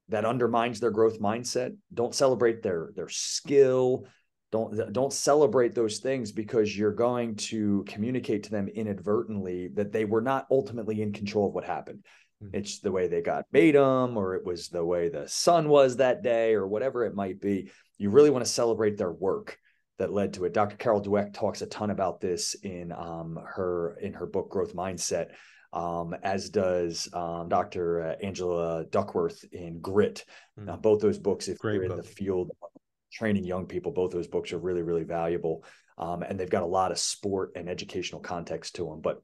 that undermines their growth mindset don't celebrate their their skill don't don't celebrate those things because you're going to communicate to them inadvertently that they were not ultimately in control of what happened mm-hmm. it's the way they got made them or it was the way the sun was that day or whatever it might be you really want to celebrate their work that led to it dr carol dweck talks a ton about this in um, her in her book growth mindset um, as does um, Dr. Uh, Angela Duckworth in Grit. Mm. Now, both those books, if Great you're book. in the field training young people, both those books are really, really valuable. Um, and they've got a lot of sport and educational context to them. But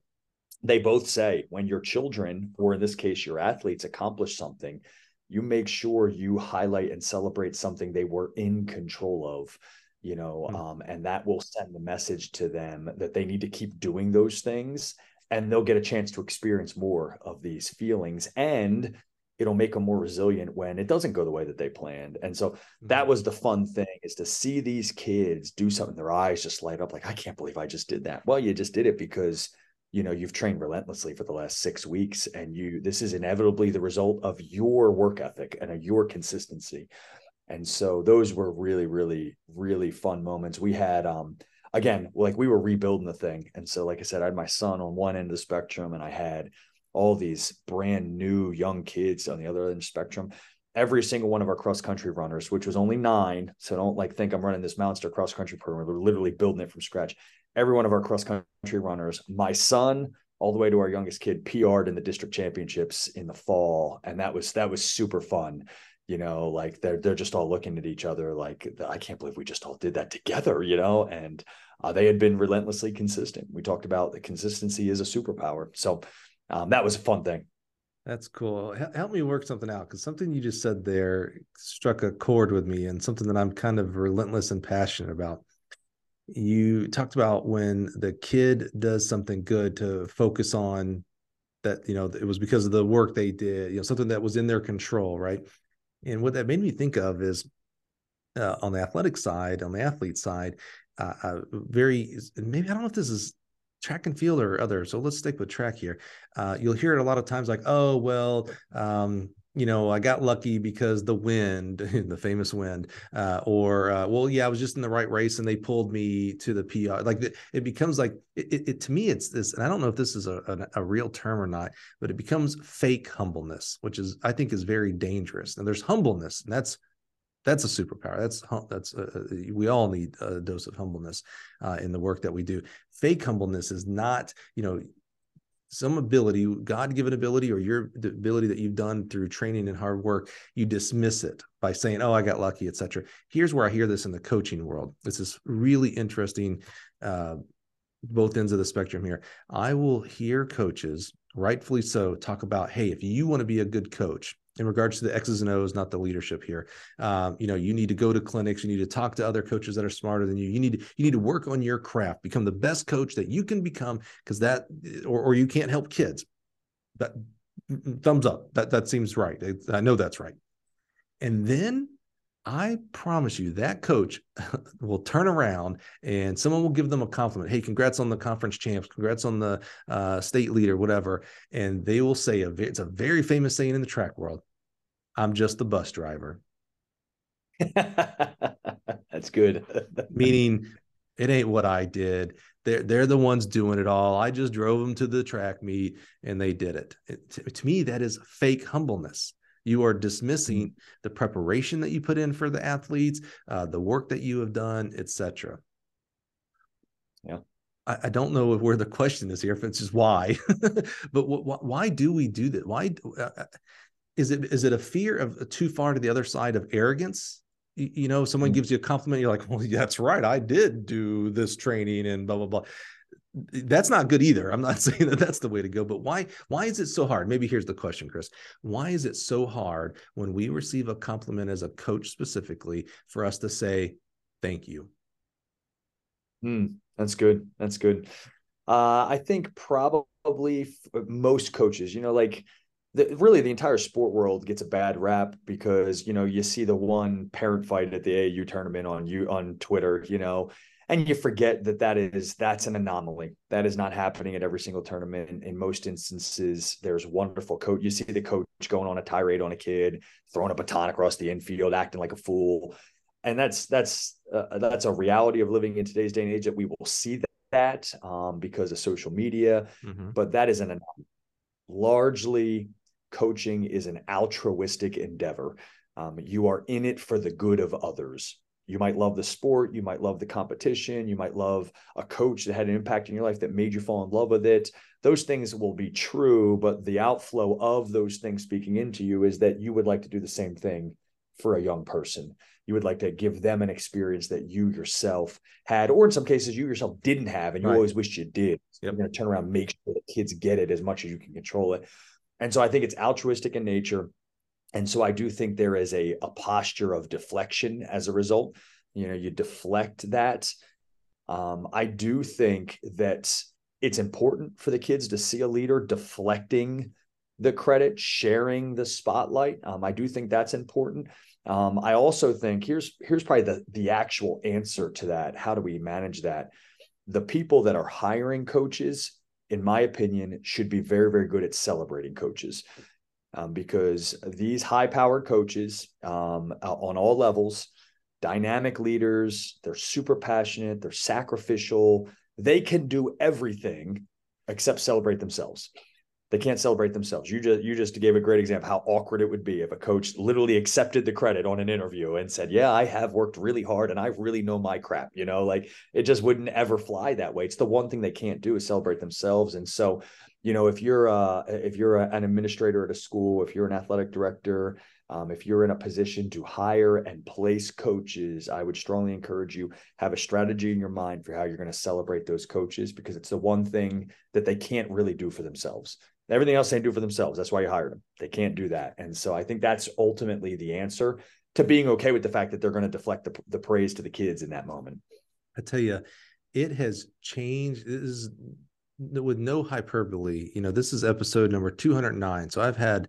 they both say when your children, or in this case, your athletes, accomplish something, you make sure you highlight and celebrate something they were in control of you know mm. um, and that will send the message to them that they need to keep doing those things and they'll get a chance to experience more of these feelings and it'll make them more resilient when it doesn't go the way that they planned and so that mm-hmm. was the fun thing is to see these kids do something their eyes just light up like i can't believe i just did that well you just did it because you know you've trained relentlessly for the last six weeks and you this is inevitably the result of your work ethic and your consistency and so those were really really really fun moments we had um again, like we were rebuilding the thing. And so, like I said, I had my son on one end of the spectrum and I had all these brand new young kids on the other end of the spectrum. Every single one of our cross country runners, which was only nine. So don't like think I'm running this monster cross country program. We're literally building it from scratch. Every one of our cross country runners, my son, all the way to our youngest kid, PR'd in the district championships in the fall. And that was that was super fun you know like they're they're just all looking at each other like i can't believe we just all did that together you know and uh, they had been relentlessly consistent we talked about the consistency is a superpower so um, that was a fun thing That's cool. Help me work something out because something you just said there struck a chord with me and something that I'm kind of relentless and passionate about. You talked about when the kid does something good to focus on that, you know, it was because of the work they did, you know, something that was in their control, right? And what that made me think of is uh, on the athletic side, on the athlete side, uh, uh, very maybe I don't know if this is track and field or other. So let's stick with track here. Uh, you'll hear it a lot of times like, oh, well, um, you know, I got lucky because the wind, [LAUGHS] the famous wind, uh, or uh, well, yeah, I was just in the right race and they pulled me to the PR. Like the, it becomes like it, it, to me, it's this, and I don't know if this is a, a, a, real term or not, but it becomes fake humbleness, which is I think is very dangerous. And there's humbleness, and that's that's a superpower. That's that's uh, uh, we all need a dose of humbleness uh, in the work that we do. Fake humbleness is not, you know, some ability, God-given ability, or your ability that you've done through training and hard work. You dismiss it by saying, "Oh, I got lucky," etc. Here's where I hear this in the coaching world. This is really interesting. Uh, both ends of the spectrum here. I will hear coaches, rightfully so, talk about, "Hey, if you want to be a good coach." In regards to the X's and O's, not the leadership here. Um, you know, you need to go to clinics. You need to talk to other coaches that are smarter than you. You need you need to work on your craft, become the best coach that you can become, because that, or, or you can't help kids. That thumbs up. That that seems right. I know that's right. And then I promise you that coach [LAUGHS] will turn around and someone will give them a compliment. Hey, congrats on the conference champs. Congrats on the uh, state leader, whatever. And they will say, a, it's a very famous saying in the track world I'm just the bus driver. [LAUGHS] That's good. [LAUGHS] Meaning, it ain't what I did. They're, they're the ones doing it all. I just drove them to the track meet and they did it. it to, to me, that is fake humbleness. You are dismissing mm-hmm. the preparation that you put in for the athletes, uh, the work that you have done, etc. Yeah. I, I, don't know where the question is here, if it's just why, [LAUGHS] but wh- why do we do that? Why uh, uh, is it is it a fear of uh, too far to the other side of arrogance? You, you know, someone mm-hmm. gives you a compliment, you're like, well, that's right, I did do this training and blah blah blah that's not good either. I'm not [LAUGHS] saying that that's the way to go, but why why is it so hard? Maybe here's the question, Chris. Why is it so hard when we receive a compliment as a coach specifically for us to say thank you? Hmm, that's good. That's good. Uh, I think probably most coaches, you know, like the, really the entire sport world gets a bad rap because you know you see the one parent fight at the AAU tournament on you on Twitter, you know, and you forget that that is that's an anomaly. That is not happening at every single tournament. In, in, most instances there's wonderful coach you see the coach going on a tirade on a kid throwing a baton across the infield acting like a fool. And that's that's uh, that's a reality of living in today's day and age that we will see that um, because of social media. Mm-hmm. but that is an anomaly. largely coaching is an altruistic endeavor. Um, you are in it for the good of others you might love the sport, you might love the competition, you might love a coach that had an impact in your life that made you fall in love with it. Those things will be true, but the outflow of those things speaking into you is that you would like to do the same thing for a young person. You would like to give them an experience that you yourself had, or in some cases, you yourself didn't have, and you right. always wished you did. So yep. You're going to turn around, make sure the kids get it as much as you can control it. And so I think it's altruistic in nature. And so I do think there is a, a posture of deflection as a result. You know, you deflect that. Um, I do think that it's important for the kids to see a leader deflecting the credit, sharing the spotlight. Um, I do think that's important. Um, I also think here's here's probably the the actual answer to that. How do we manage that? The people that are hiring coaches, in my opinion, should be very very good at celebrating coaches um, because these high powered coaches um, on all levels, dynamic leaders, they're super passionate, they're sacrificial, they can do everything except celebrate themselves. They can't celebrate themselves. You just you just gave a great example how awkward it would be if a coach literally accepted the credit on an interview and said, "Yeah, I have worked really hard and I really know my crap." You know, like it just wouldn't ever fly that way. It's the one thing they can't do is celebrate themselves. And so you know if you're uh, if you're a, an administrator at a school if you're an athletic director um, if you're in a position to hire and place coaches i would strongly encourage you have a strategy in your mind for how you're going to celebrate those coaches because it's the one thing that they can't really do for themselves Everything else they do for themselves. That's why you hired them. They can't do that. And so I think that's ultimately the answer to being okay with the fact that they're going to deflect the, the praise to the kids in that moment. I tell you, it has changed. This is with no hyperbole. You know, this is episode number 209. So I've had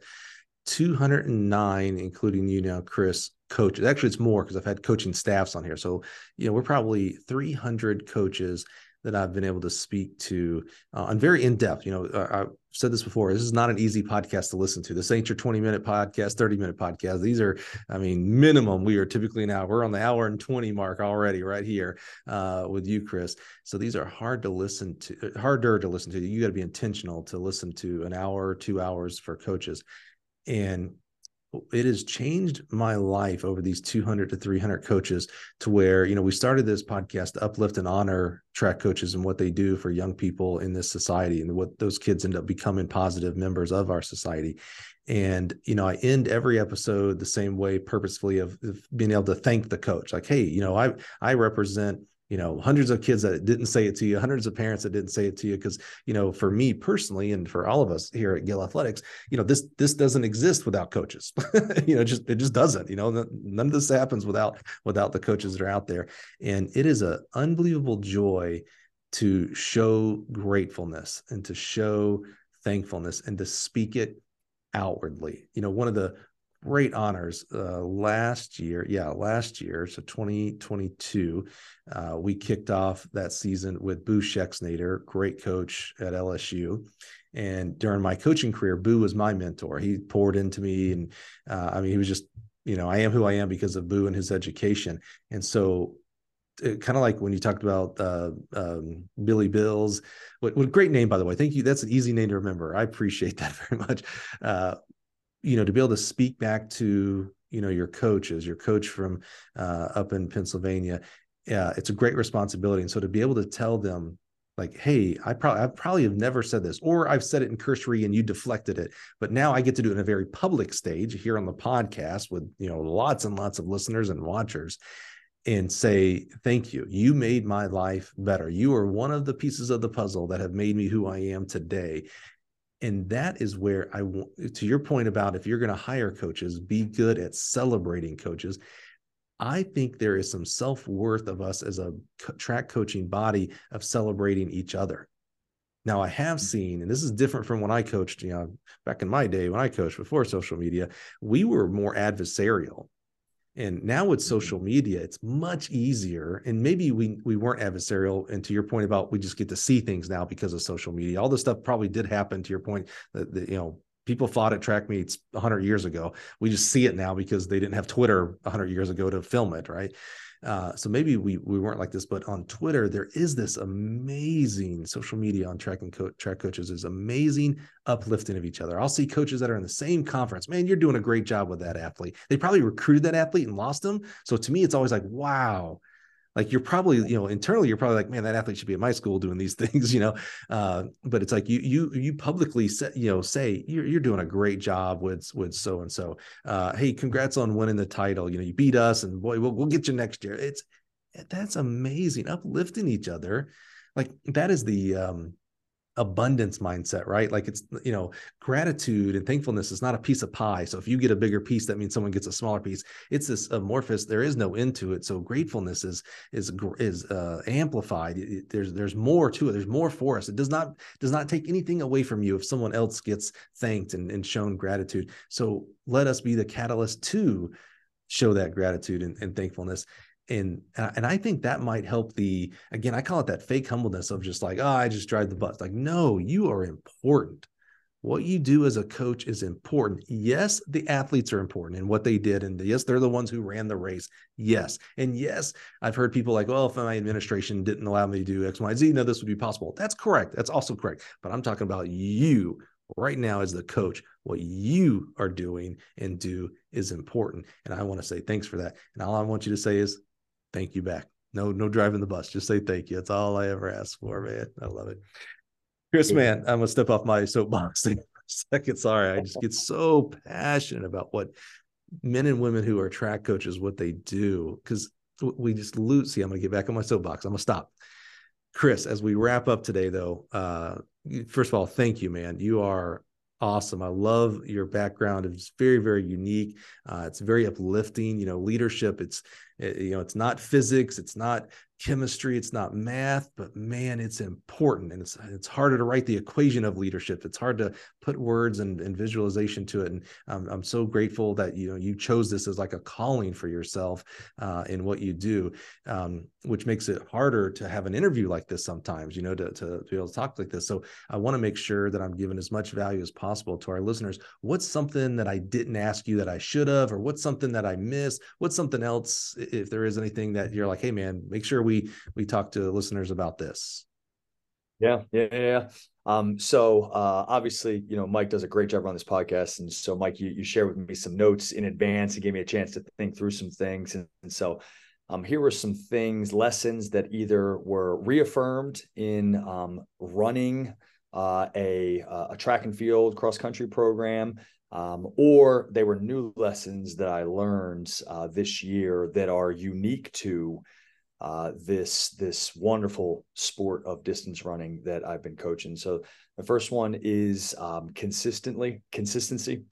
209, including you now, Chris, coaches. Actually, it's more because I've had coaching staffs on here. So, you know, we're probably 300 coaches that I've been able to speak to uh, and very in depth. You know, uh, I've said this before. This is not an easy podcast to listen to. This ain't your 20 minute podcast, 30 minute podcast. These are, I mean, minimum. We are typically now we're on the hour and 20 mark already right here uh, with you, Chris. So these are hard to listen to, harder to listen to. You got to be intentional to listen to an hour two hours for coaches. And it has changed my life over these 200 to 300 coaches to where you know we started this podcast to uplift and honor track coaches and what they do for young people in this society and what those kids end up becoming positive members of our society. And you know i end every episode the same way purposefully of, of being able to thank the coach. Like hey you know i i represent you know hundreds of kids that didn't say it to you hundreds of parents that didn't say it to you because you know for me personally and for all of us here at gill athletics you know this this doesn't exist without coaches. [LAUGHS] You know just it just doesn't you know none of this happens without without the coaches that are out there. And it is an unbelievable joy to show gratefulness and to show thankfulness and to speak it outwardly. You know one of the great honors uh, last year. Yeah, last year, so 2022, uh, we kicked off that season with Boo Schexnayder, great coach at LSU. And during my coaching career, Boo was my mentor. He poured into me, and uh, I mean, he was just, you know, I am who I am because of Boo and his education. And so kind of like when you talked about uh, um, Billy Bills. What, what great name, by the way. Thank you. That's an easy name to remember. I appreciate [LAUGHS] that very much. Uh, you know to be able to speak back to you know your coaches your coach from uh, up in pennsylvania yeah it's a great responsibility. And so to be able to tell them like hey i probably i probably have never said this or i've said it in cursory and you deflected it but now i get to do it in a very public stage here on the podcast with you know lots and lots of listeners and watchers and say thank you. You made my life better. You are one of the pieces of the puzzle that have made me who i am today and that is where I want to your point about if you're going to hire coaches, be good at celebrating coaches. I think there is some self worth of us as a track coaching body of celebrating each other. Now, I have mm. seen, and this is different from when I coached, you know, back in my day when I coached before social media, we were more adversarial. And now with mm-hmm. social media, it's much easier. And maybe we we weren't adversarial. And to your point about we just get to see things now because of social media. All this stuff probably did happen. To your point, that, that you know people fought at track meets 100 years ago. We just see it now because they didn't have Twitter 100 years ago to film it, right? Uh, so maybe we we weren't like this, but on Twitter there is this amazing social media on track and co- track coaches is amazing uplifting of each other. I'll see coaches that are in the same conference. Man, you're doing a great job with that athlete. They probably recruited that athlete and lost them. So to me, it's always like, wow, like you're probably you know internally you're probably like man that athlete should be at my school doing these [LAUGHS] things you know? Uh, but it's like you you you publicly say you know say you're, you're doing a great job with with so and so. Hey congrats on winning the title. You know you beat us and boy we'll, we'll get you next year. It's that's amazing uplifting each other. Like that is the um abundance mindset, right? Like it's, you know, gratitude and thankfulness is not a piece of pie. So if you get a bigger piece, that means someone gets a smaller piece. It's this amorphous. There is no end to it. So gratefulness is is is uh, amplified. It, there's there's more to it. There's more for us. It does not does not take anything away from you if someone else gets thanked and, and shown gratitude. So let us be the catalyst to show that gratitude and, and thankfulness and uh, and I think that might help the again I call it that fake humbleness of just like oh I just drive the bus. Like no you are important. What you do as a coach is important. Yes the athletes are important and what they did and yes they're the ones who ran the race. Yes and yes I've heard people like well if my administration didn't allow me to do X Y Z no this would be possible. That's correct. That's also correct. But I'm talking about you right now as the coach. What you are doing and do is important and i want to say thanks for that. And all i want you to say is thank you back. No, no driving the bus. Just say thank you. That's all I ever ask for, man. I love it. Chris, man, I'm gonna step off my soapbox [LAUGHS] for a second. Sorry, I just get so passionate about what men and women who are track coaches, what they do, because we just lose. See, I'm gonna get back on my soapbox. I'm gonna stop. Chris, as we wrap up today, though, uh, first of all, thank you, man. You are Awesome. I love your background. It's very, very unique. Uh, it's very uplifting. You know, leadership. It's it, you know, it's not physics. It's not chemistry it's not math but man it's important and it's it's harder to write the equation of leadership. It's hard to put words and, and visualization to it and um, i'm so grateful that you know you chose this as like a calling for yourself uh, in what you do um, which makes it harder to have an interview like this sometimes you know to, to, to be able to talk like this. So i want to make sure that i'm giving as much value as possible to our listeners. What's something that i didn't ask you that i should have or what's something that i missed? What's something else if there is anything that you're like hey man make sure we we talk to listeners about this. Yeah, yeah, yeah. Um, so uh, obviously, you know, Mike does a great job on this podcast, and so Mike, you you share with me some notes in advance and gave me a chance to think through some things, and, and so um, here were some things, lessons that either were reaffirmed in um, running uh, a a track and field cross country program, um, or they were new lessons that I learned uh, this year that are unique to uh, this this wonderful sport of distance running that I've been coaching. So the first one is um, consistently consistency.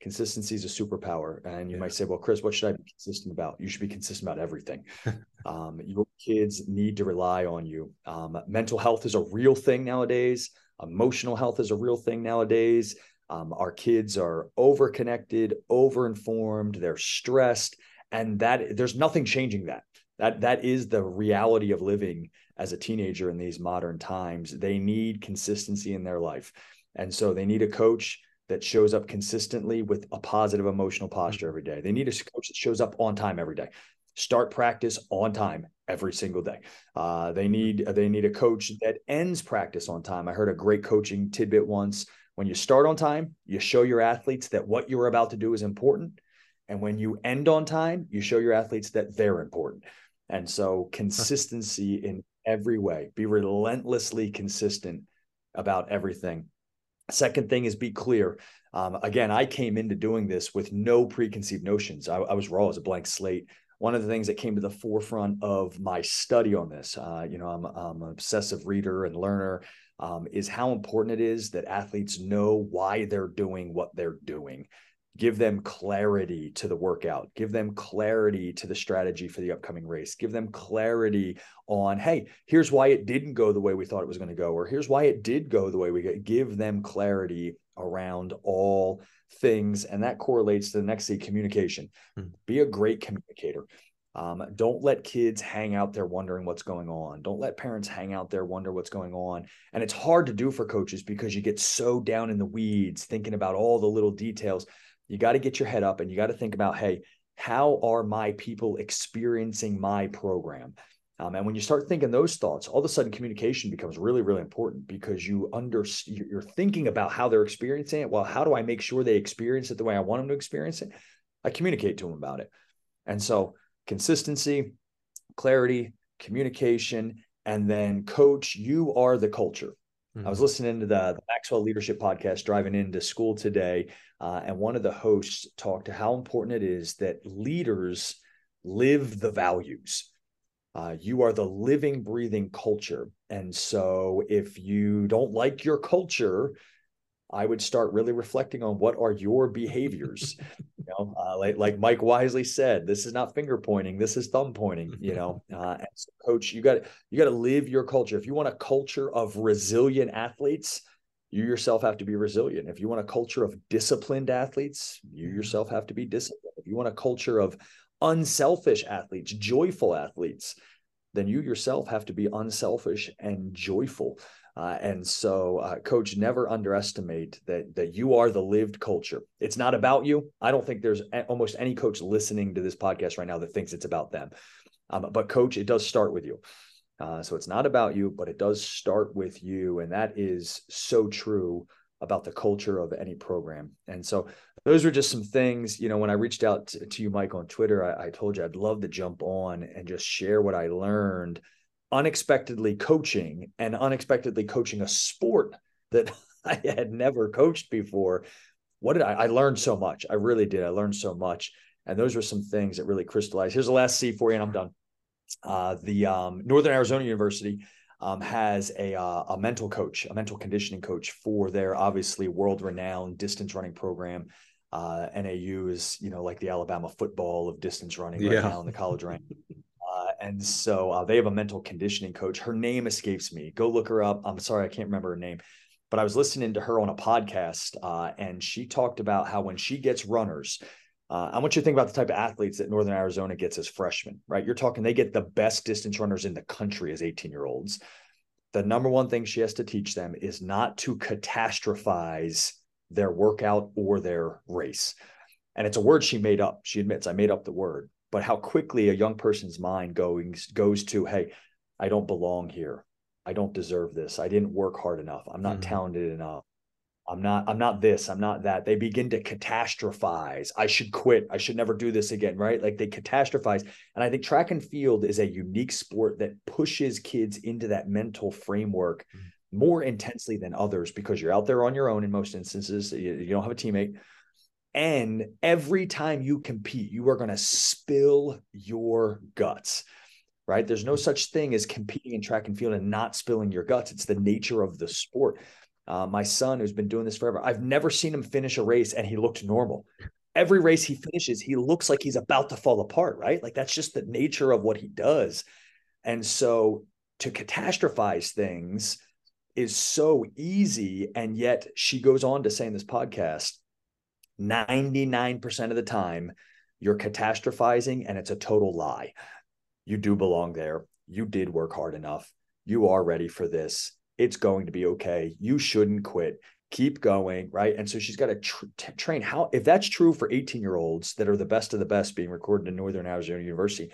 Consistency is a superpower, and you yeah. might say, "Well, Chris, what should I be consistent about?" You should be consistent about everything. [LAUGHS] um, your kids need to rely on you. Um, mental health is a real thing nowadays. Emotional health is a real thing nowadays. Um, our kids are over connected, over informed. They're stressed, and that there's nothing changing that. That that is the reality of living as a teenager in these modern times. They need consistency in their life and so they need a coach that shows up consistently with a positive emotional posture every day. They need a coach that shows up on time every day. Start practice on time every single day. Uh, they need they need a coach that ends practice on time. I heard a great coaching tidbit once when you start on time you show your athletes that what you're about to do is important and when you end on time you show your athletes that they're important and so consistency in every way, be relentlessly consistent about everything. Second thing is be clear. Um, again, I came into doing this with no preconceived notions. I, I, was raw as a blank slate. One of the things that came to the forefront of my study on this, uh, you know, I'm, I'm, an obsessive reader and learner, um, is how important it is that athletes know why they're doing what they're doing. Give them clarity to the workout. Give them clarity to the strategy for the upcoming race. Give them clarity on hey here's why it didn't go the way we thought it was going to go or here's why it did go the way we give them clarity around all things and that correlates to the next thing communication. Hmm. be a great communicator um, don't let kids hang out there wondering what's going on. Don't let parents hang out there wonder what's going on. And it's hard to do for coaches because you get so down in the weeds thinking about all the little details you got to get your head up and you got to think about, hey, how are my people experiencing my program? Um, and when you start thinking those thoughts, all of a sudden communication becomes really, really important because you under you're thinking about how they're experiencing it. Well, how do I make sure they experience it the way I want them to experience it? I communicate to them about it. And so consistency, clarity, communication, and then coach, you are the culture. Mm-hmm. I was mm-hmm. listening to the, the, Maxwell Leadership Podcast driving into school today, uh, and one of the hosts talked to how important it is that leaders live the values. Uh, you are the living, breathing culture. And so if you don't like your culture, I would start really reflecting on what are your behaviors. you know, uh, like like Mike wisely said, this is not finger pointing, this is thumb pointing. You know, [LAUGHS] uh, so coach, you got you got to live your culture. If you want a culture of resilient athletes, you yourself have to be resilient. If you want a culture of disciplined athletes, you mm-hmm. yourself have to be disciplined. If you want a culture of unselfish athletes, joyful athletes, then you yourself have to be unselfish and joyful. Uh, and so, uh, coach, never underestimate that that you are the lived culture. It's not about you. I don't think there's a- almost any coach listening to this podcast right now that thinks it's about them. Um, but, coach, it does start with you. Uh, so it's not about you, but it does start with you, and that is so true about the culture of any program. And so those were just some things, you know, when I reached out to, to you, Mike, on Twitter, I, I, told you I'd love to jump on and just share what I learned unexpectedly coaching and unexpectedly coaching a sport that [LAUGHS] I had never coached before. What did I, I learned so much. I really did. I learned so much. And those were some things that really crystallized. Here's the last C for you, and I'm done. Uh, the um, Northern Arizona University um, has a uh, a mental coach, a mental conditioning coach for their obviously world renowned distance running program. Uh, NAU is you know like the Alabama football of distance running right yeah. now in the college rank. [LAUGHS] And so uh, they have a mental conditioning coach. Her name escapes me. Go look her up. I'm sorry, I can't remember her name, but I was listening to her on a podcast, uh, and she talked about how when she gets runners, uh, I want you to think about the type of athletes that Northern Arizona gets as freshmen, right? You're talking they get the best distance runners in the country as 18 year olds. The number one thing she has to teach them is not to catastrophize their workout or their race. And it's a word she made up. She admits, I made up the word. But how quickly a young person's mind goes goes to, hey, I don't belong here. I don't deserve this. I didn't work hard enough. I'm not mm-hmm. talented enough. I'm not, I'm not this, I'm not that. They begin to catastrophize. I should quit. I should never do this again, right? Like they catastrophize. And I think track and field is a unique sport that pushes kids into that mental framework mm-hmm. more intensely than others because you're out there on your own in most instances. You, you don't have a teammate. And every time you compete, you are going to spill your guts right? There's no such thing as competing in track and field and not spilling your guts. It's the nature of the sport. Uh, my son, who's been doing this forever, I've never seen him finish a race and he looked normal. Every race he finishes, he looks like he's about to fall apart, right? Like that's just the nature of what he does. And so to catastrophize things is so easy. And yet she goes on to say in this podcast 99% of the time, you're catastrophizing and it's a total lie. You do belong there. You did work hard enough. You are ready for this it's going to be okay. You shouldn't quit. Keep going, right? And so she's got to tr- train how if that's true for 18 year olds that are the best of the best being recorded in Northern Arizona University,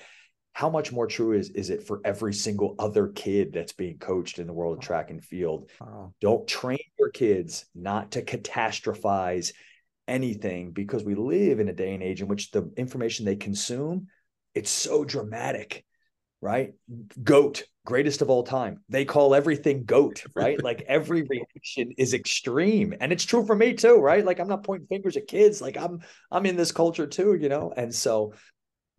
how much more true is is it for every single other kid that's being coached in the world of track and field? Wow. Don't train your kids not to catastrophize anything because we live in a day and age in which the information they consume it's so dramatic right? Goat, greatest of all time. They call everything goat, right? [LAUGHS] like every reaction is extreme. And it's true for me too, right? Like I'm not pointing fingers at kids. Like I'm I'm in this culture too, you know? And so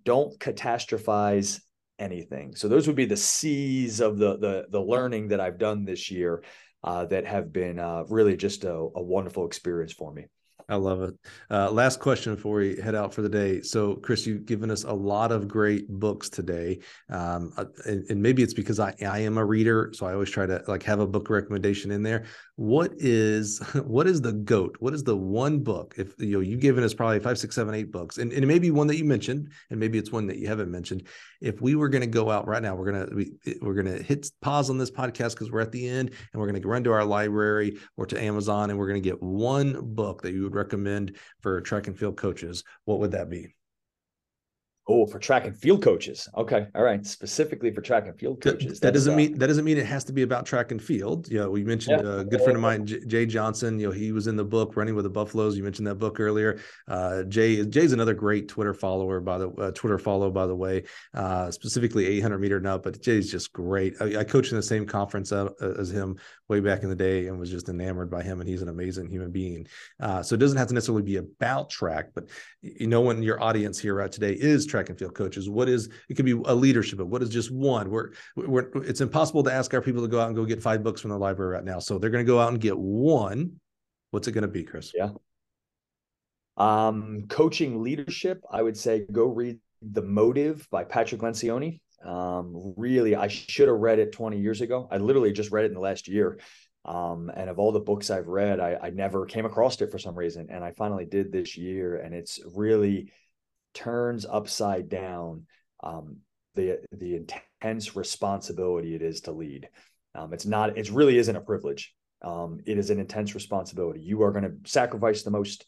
don't catastrophize anything. So those would be the C's of the the the learning that I've done this year uh, that have been uh, really just a, a wonderful experience for me. I love it. Uh, last question before we head out for the day. So, Chris, you've given us a lot of great books today, um, uh, and, and, maybe it's because I, I am a reader, so I always try to like have a book recommendation in there what is [LAUGHS] what is the goat? What is the one book? If you know you've given us probably five six seven eight books and, and it may be one that you mentioned and maybe it's one that you haven't mentioned. If we were going to go out right now we're going to we, we're going to hit pause on this podcast because we're at the end and we're going to run to our library or to amazon and we're going to get one book that you would recommend for track and field coaches what would that be Oh, for track and field coaches. Okay. All right. Specifically for track and field coaches. That, that doesn't uh, mean that doesn't mean it has to be about track and field. You know, we mentioned yeah. a good friend of mine, Jay Johnson. You know, he was in the book Running with the Buffaloes. You mentioned that book earlier. Uh, Jay Jay's another great Twitter follower by the uh, Twitter follow by the way, uh, specifically 800 meter and up. But Jay's just great. I, I coached in the same conference uh, as him way back in the day and was just enamored by him. And he's an amazing human being. Uh, so it doesn't have to necessarily be about track, but you know, when your audience here right today is track and field coaches, what is it could be a leadership, but what is just one? We're, we're it's impossible to ask our people to go out and go get five books from the library right now. So they're going to go out and get one. What's it going to be, Chris? Yeah. Um, coaching leadership, I would say go read The Motive by Patrick Lencioni. Um, really, I should have read it 20 years ago. I literally just read it in the last year. Um, and of all the books I've read, I, I never came across it for some reason. And I finally did this year, and it's really turns upside down um, the the intense responsibility it is to lead. Um, it's not. It really isn't a privilege. Um, it is an intense responsibility. You are going to sacrifice the most.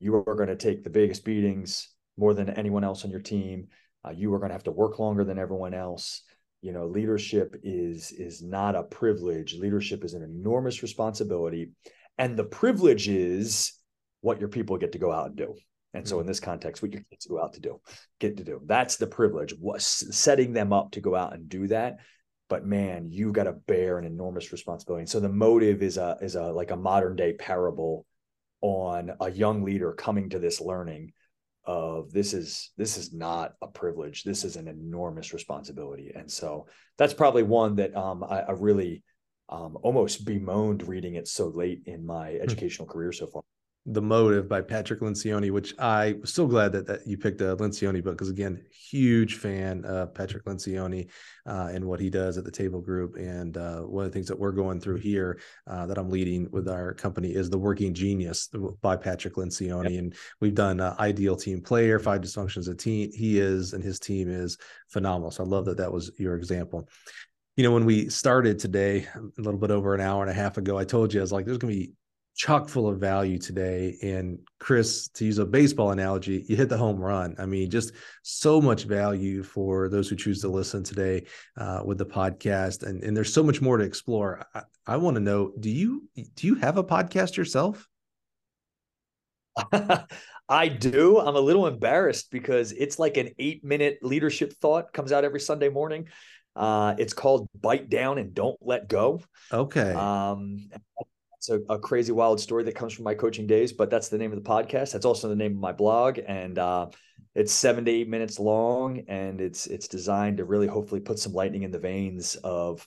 You are going to take the biggest beatings more than anyone else on your team. Uh, you are going to have to work longer than everyone else. You know, leadership is is not a privilege. Leadership is an enormous responsibility, and the privilege is what your people get to go out and do. And so, in mm-hmm. this context, what your kids go out to do, get to do. That's the privilege. Was setting them up to go out and do that. But man, you've got to bear an enormous responsibility. And so the motive is a is a like a modern day parable on a young leader coming to this learning of this is this is not a privilege this is an enormous responsibility and so that's probably one that um, I, I, really um, almost bemoaned reading it so late in my hmm. educational career so far the Motive by Patrick Lencioni, which I was so glad that, that you picked a Lencioni book because again, huge fan of Patrick Lencioni uh, and what he does at the Table Group. And uh, one of the things that we're going through here uh, that I'm leading with our company is the Working Genius by Patrick Lencioni, yep. and we've done uh, Ideal Team Player, Five Dysfunctions of Team. He is and his team is phenomenal. So I love that that was your example you know, when we started today, a little bit over an hour and a half ago, I told you I was like, there's going to be chock full of value today. And Chris, to use a baseball analogy, you hit the home run. I mean, just so much value for those who choose to listen today uh, with the podcast. And, and there's so much more to explore. I, I want to know, do you do you have a podcast yourself? [LAUGHS] I do. I'm a little embarrassed because it's like an eight minute leadership thought comes out every Sunday morning. Uh, it's called Bite Down and Don't Let Go. Okay. Um, it's a, a, crazy wild story that comes from my coaching days, but that's the name of the podcast. That's also the name of my blog, and uh, it's seven to eight minutes long, and it's it's designed to really hopefully put some lightning in the veins of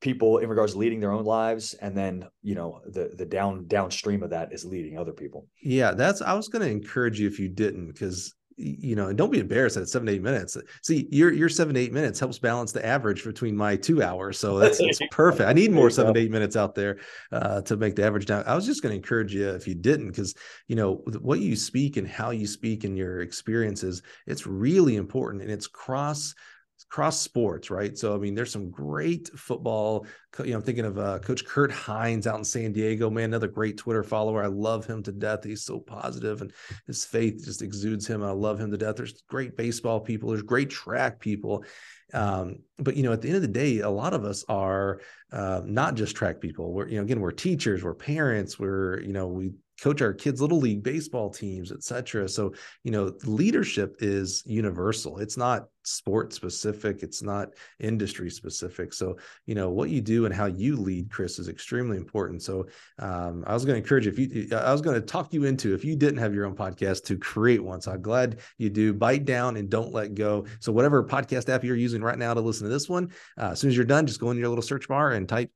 people in regards to leading their own lives. And then you know the the down downstream of that is leading other people. Yeah that's i was going to encourage you if you didn't because you know, and don't be embarrassed at seven eight minutes. See, your your seven eight minutes helps balance the average between my two hours, so that's it's [LAUGHS] perfect. I need more seven eight minutes out there uh, to make the average down. I was just going to encourage you if you didn't, because you know what you speak and how you speak and your experiences, it's really important, and it's cross cross sports, right? So I mean, there's some great football. You know, I'm thinking of uh, Coach Kurt Hines out in San Diego. Man, another great Twitter follower. I love him to death. He's so positive, and his faith just exudes him. I love him to death. There's great baseball people. There's great track people. Um, but you know, at the end of the day, a lot of us are uh, not just track people. We're you know, again, we're teachers, we're parents, we're you know, we coach our kids little league baseball teams etc so you know leadership is universal. It's not sport specific. It's not industry specific. So you know what you do and how you lead chris is extremely important. So um, i was going to encourage you if you i was going to talk you into if you didn't have your own podcast to create one. So i'm glad you do. Bite down and don't let go. So whatever podcast app you're using right now to listen to this one uh, as soon as you're done just go in your little search bar and type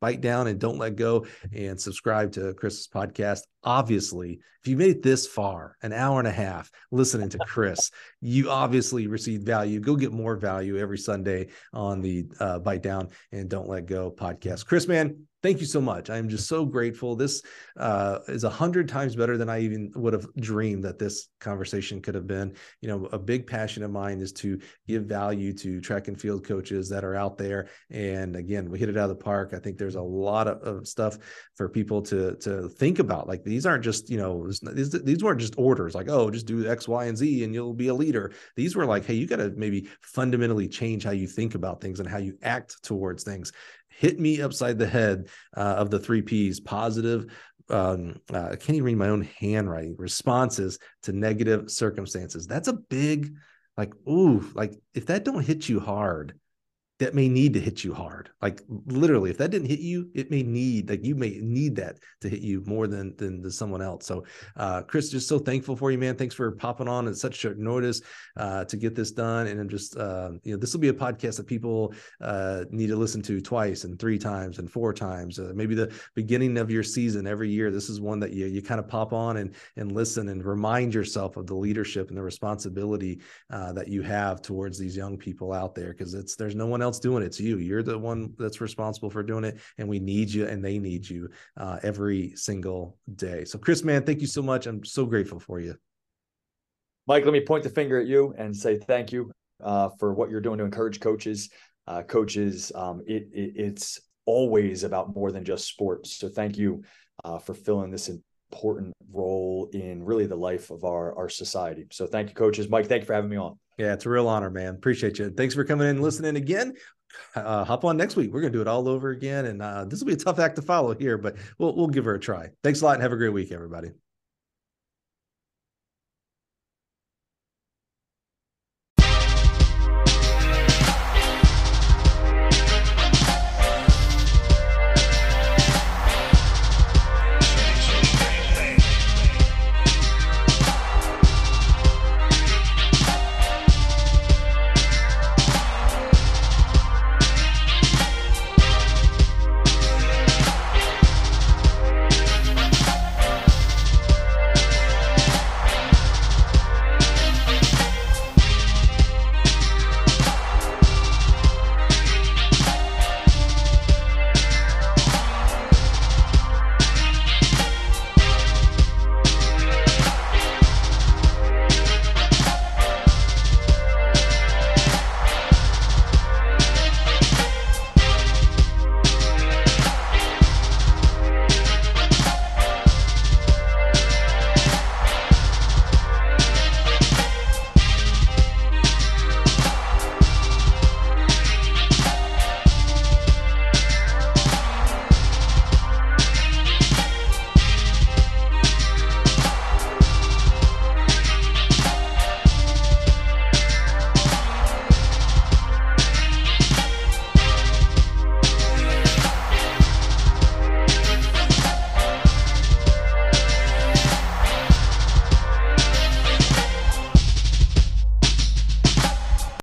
bite down and don't let go and subscribe to Chris's podcast. Obviously, if you made it this far, an hour and a half listening to Chris, you obviously received value. Go get more value every Sunday on the uh, Bite Down and Don't Let Go podcast. Chris, man, thank you so much. I'm just so grateful. This uh, is a hundred times better than I even would have dreamed that this conversation could have been. You know, a big passion of mine is to give value to track and field coaches that are out there. And again, we hit it out of the park. I think there's a lot of, of stuff for people to to think about. Like these aren't just you know these these weren't just orders like oh just do X, Y, and Z and you'll be a leader. These were like hey you got to maybe fundamentally change how you think about things and how you act towards things hit me upside the head uh, of the three P's positive. Um, uh, I can't even read my own handwriting responses to negative circumstances. That's a big, like, ooh, like if that don't hit you hard, that may need to hit you hard. Like literally, if that didn't hit you, it may need like you may need that to hit you more than than, than someone else. So, uh, Chris, just so thankful for you, man. Thanks for popping on at such short notice uh, to get this done. And I'm just uh, you know this will be a podcast that people uh, need to listen to twice and three times and four times. Uh, maybe the beginning of your season every year. This is one that you you kind of pop on and and listen and remind yourself of the leadership and the responsibility uh, that you have towards these young people out there because it's there's no one else else doing it. It's you. You're the one that's responsible for doing it, and we need you, and they need you uh, every single day. So, Chris, man, thank you so much. I'm so grateful for you. Mike, let me point the finger at you and say thank you uh, for what you're doing to encourage coaches. Uh, coaches, um, it, it, it's always about more than just sports. So, thank you uh, for filling this important role in really the life of our our society. So, thank you, coaches. Mike, thank you for having me on. Yeah, it's a real honor, man. Appreciate you. Thanks for coming in and listening again. Uh, hop on next week. We're gonna do it all over again, and uh, this will be a tough act to follow here, but we'll we'll give her a try. Thanks a lot, and have a great week, everybody.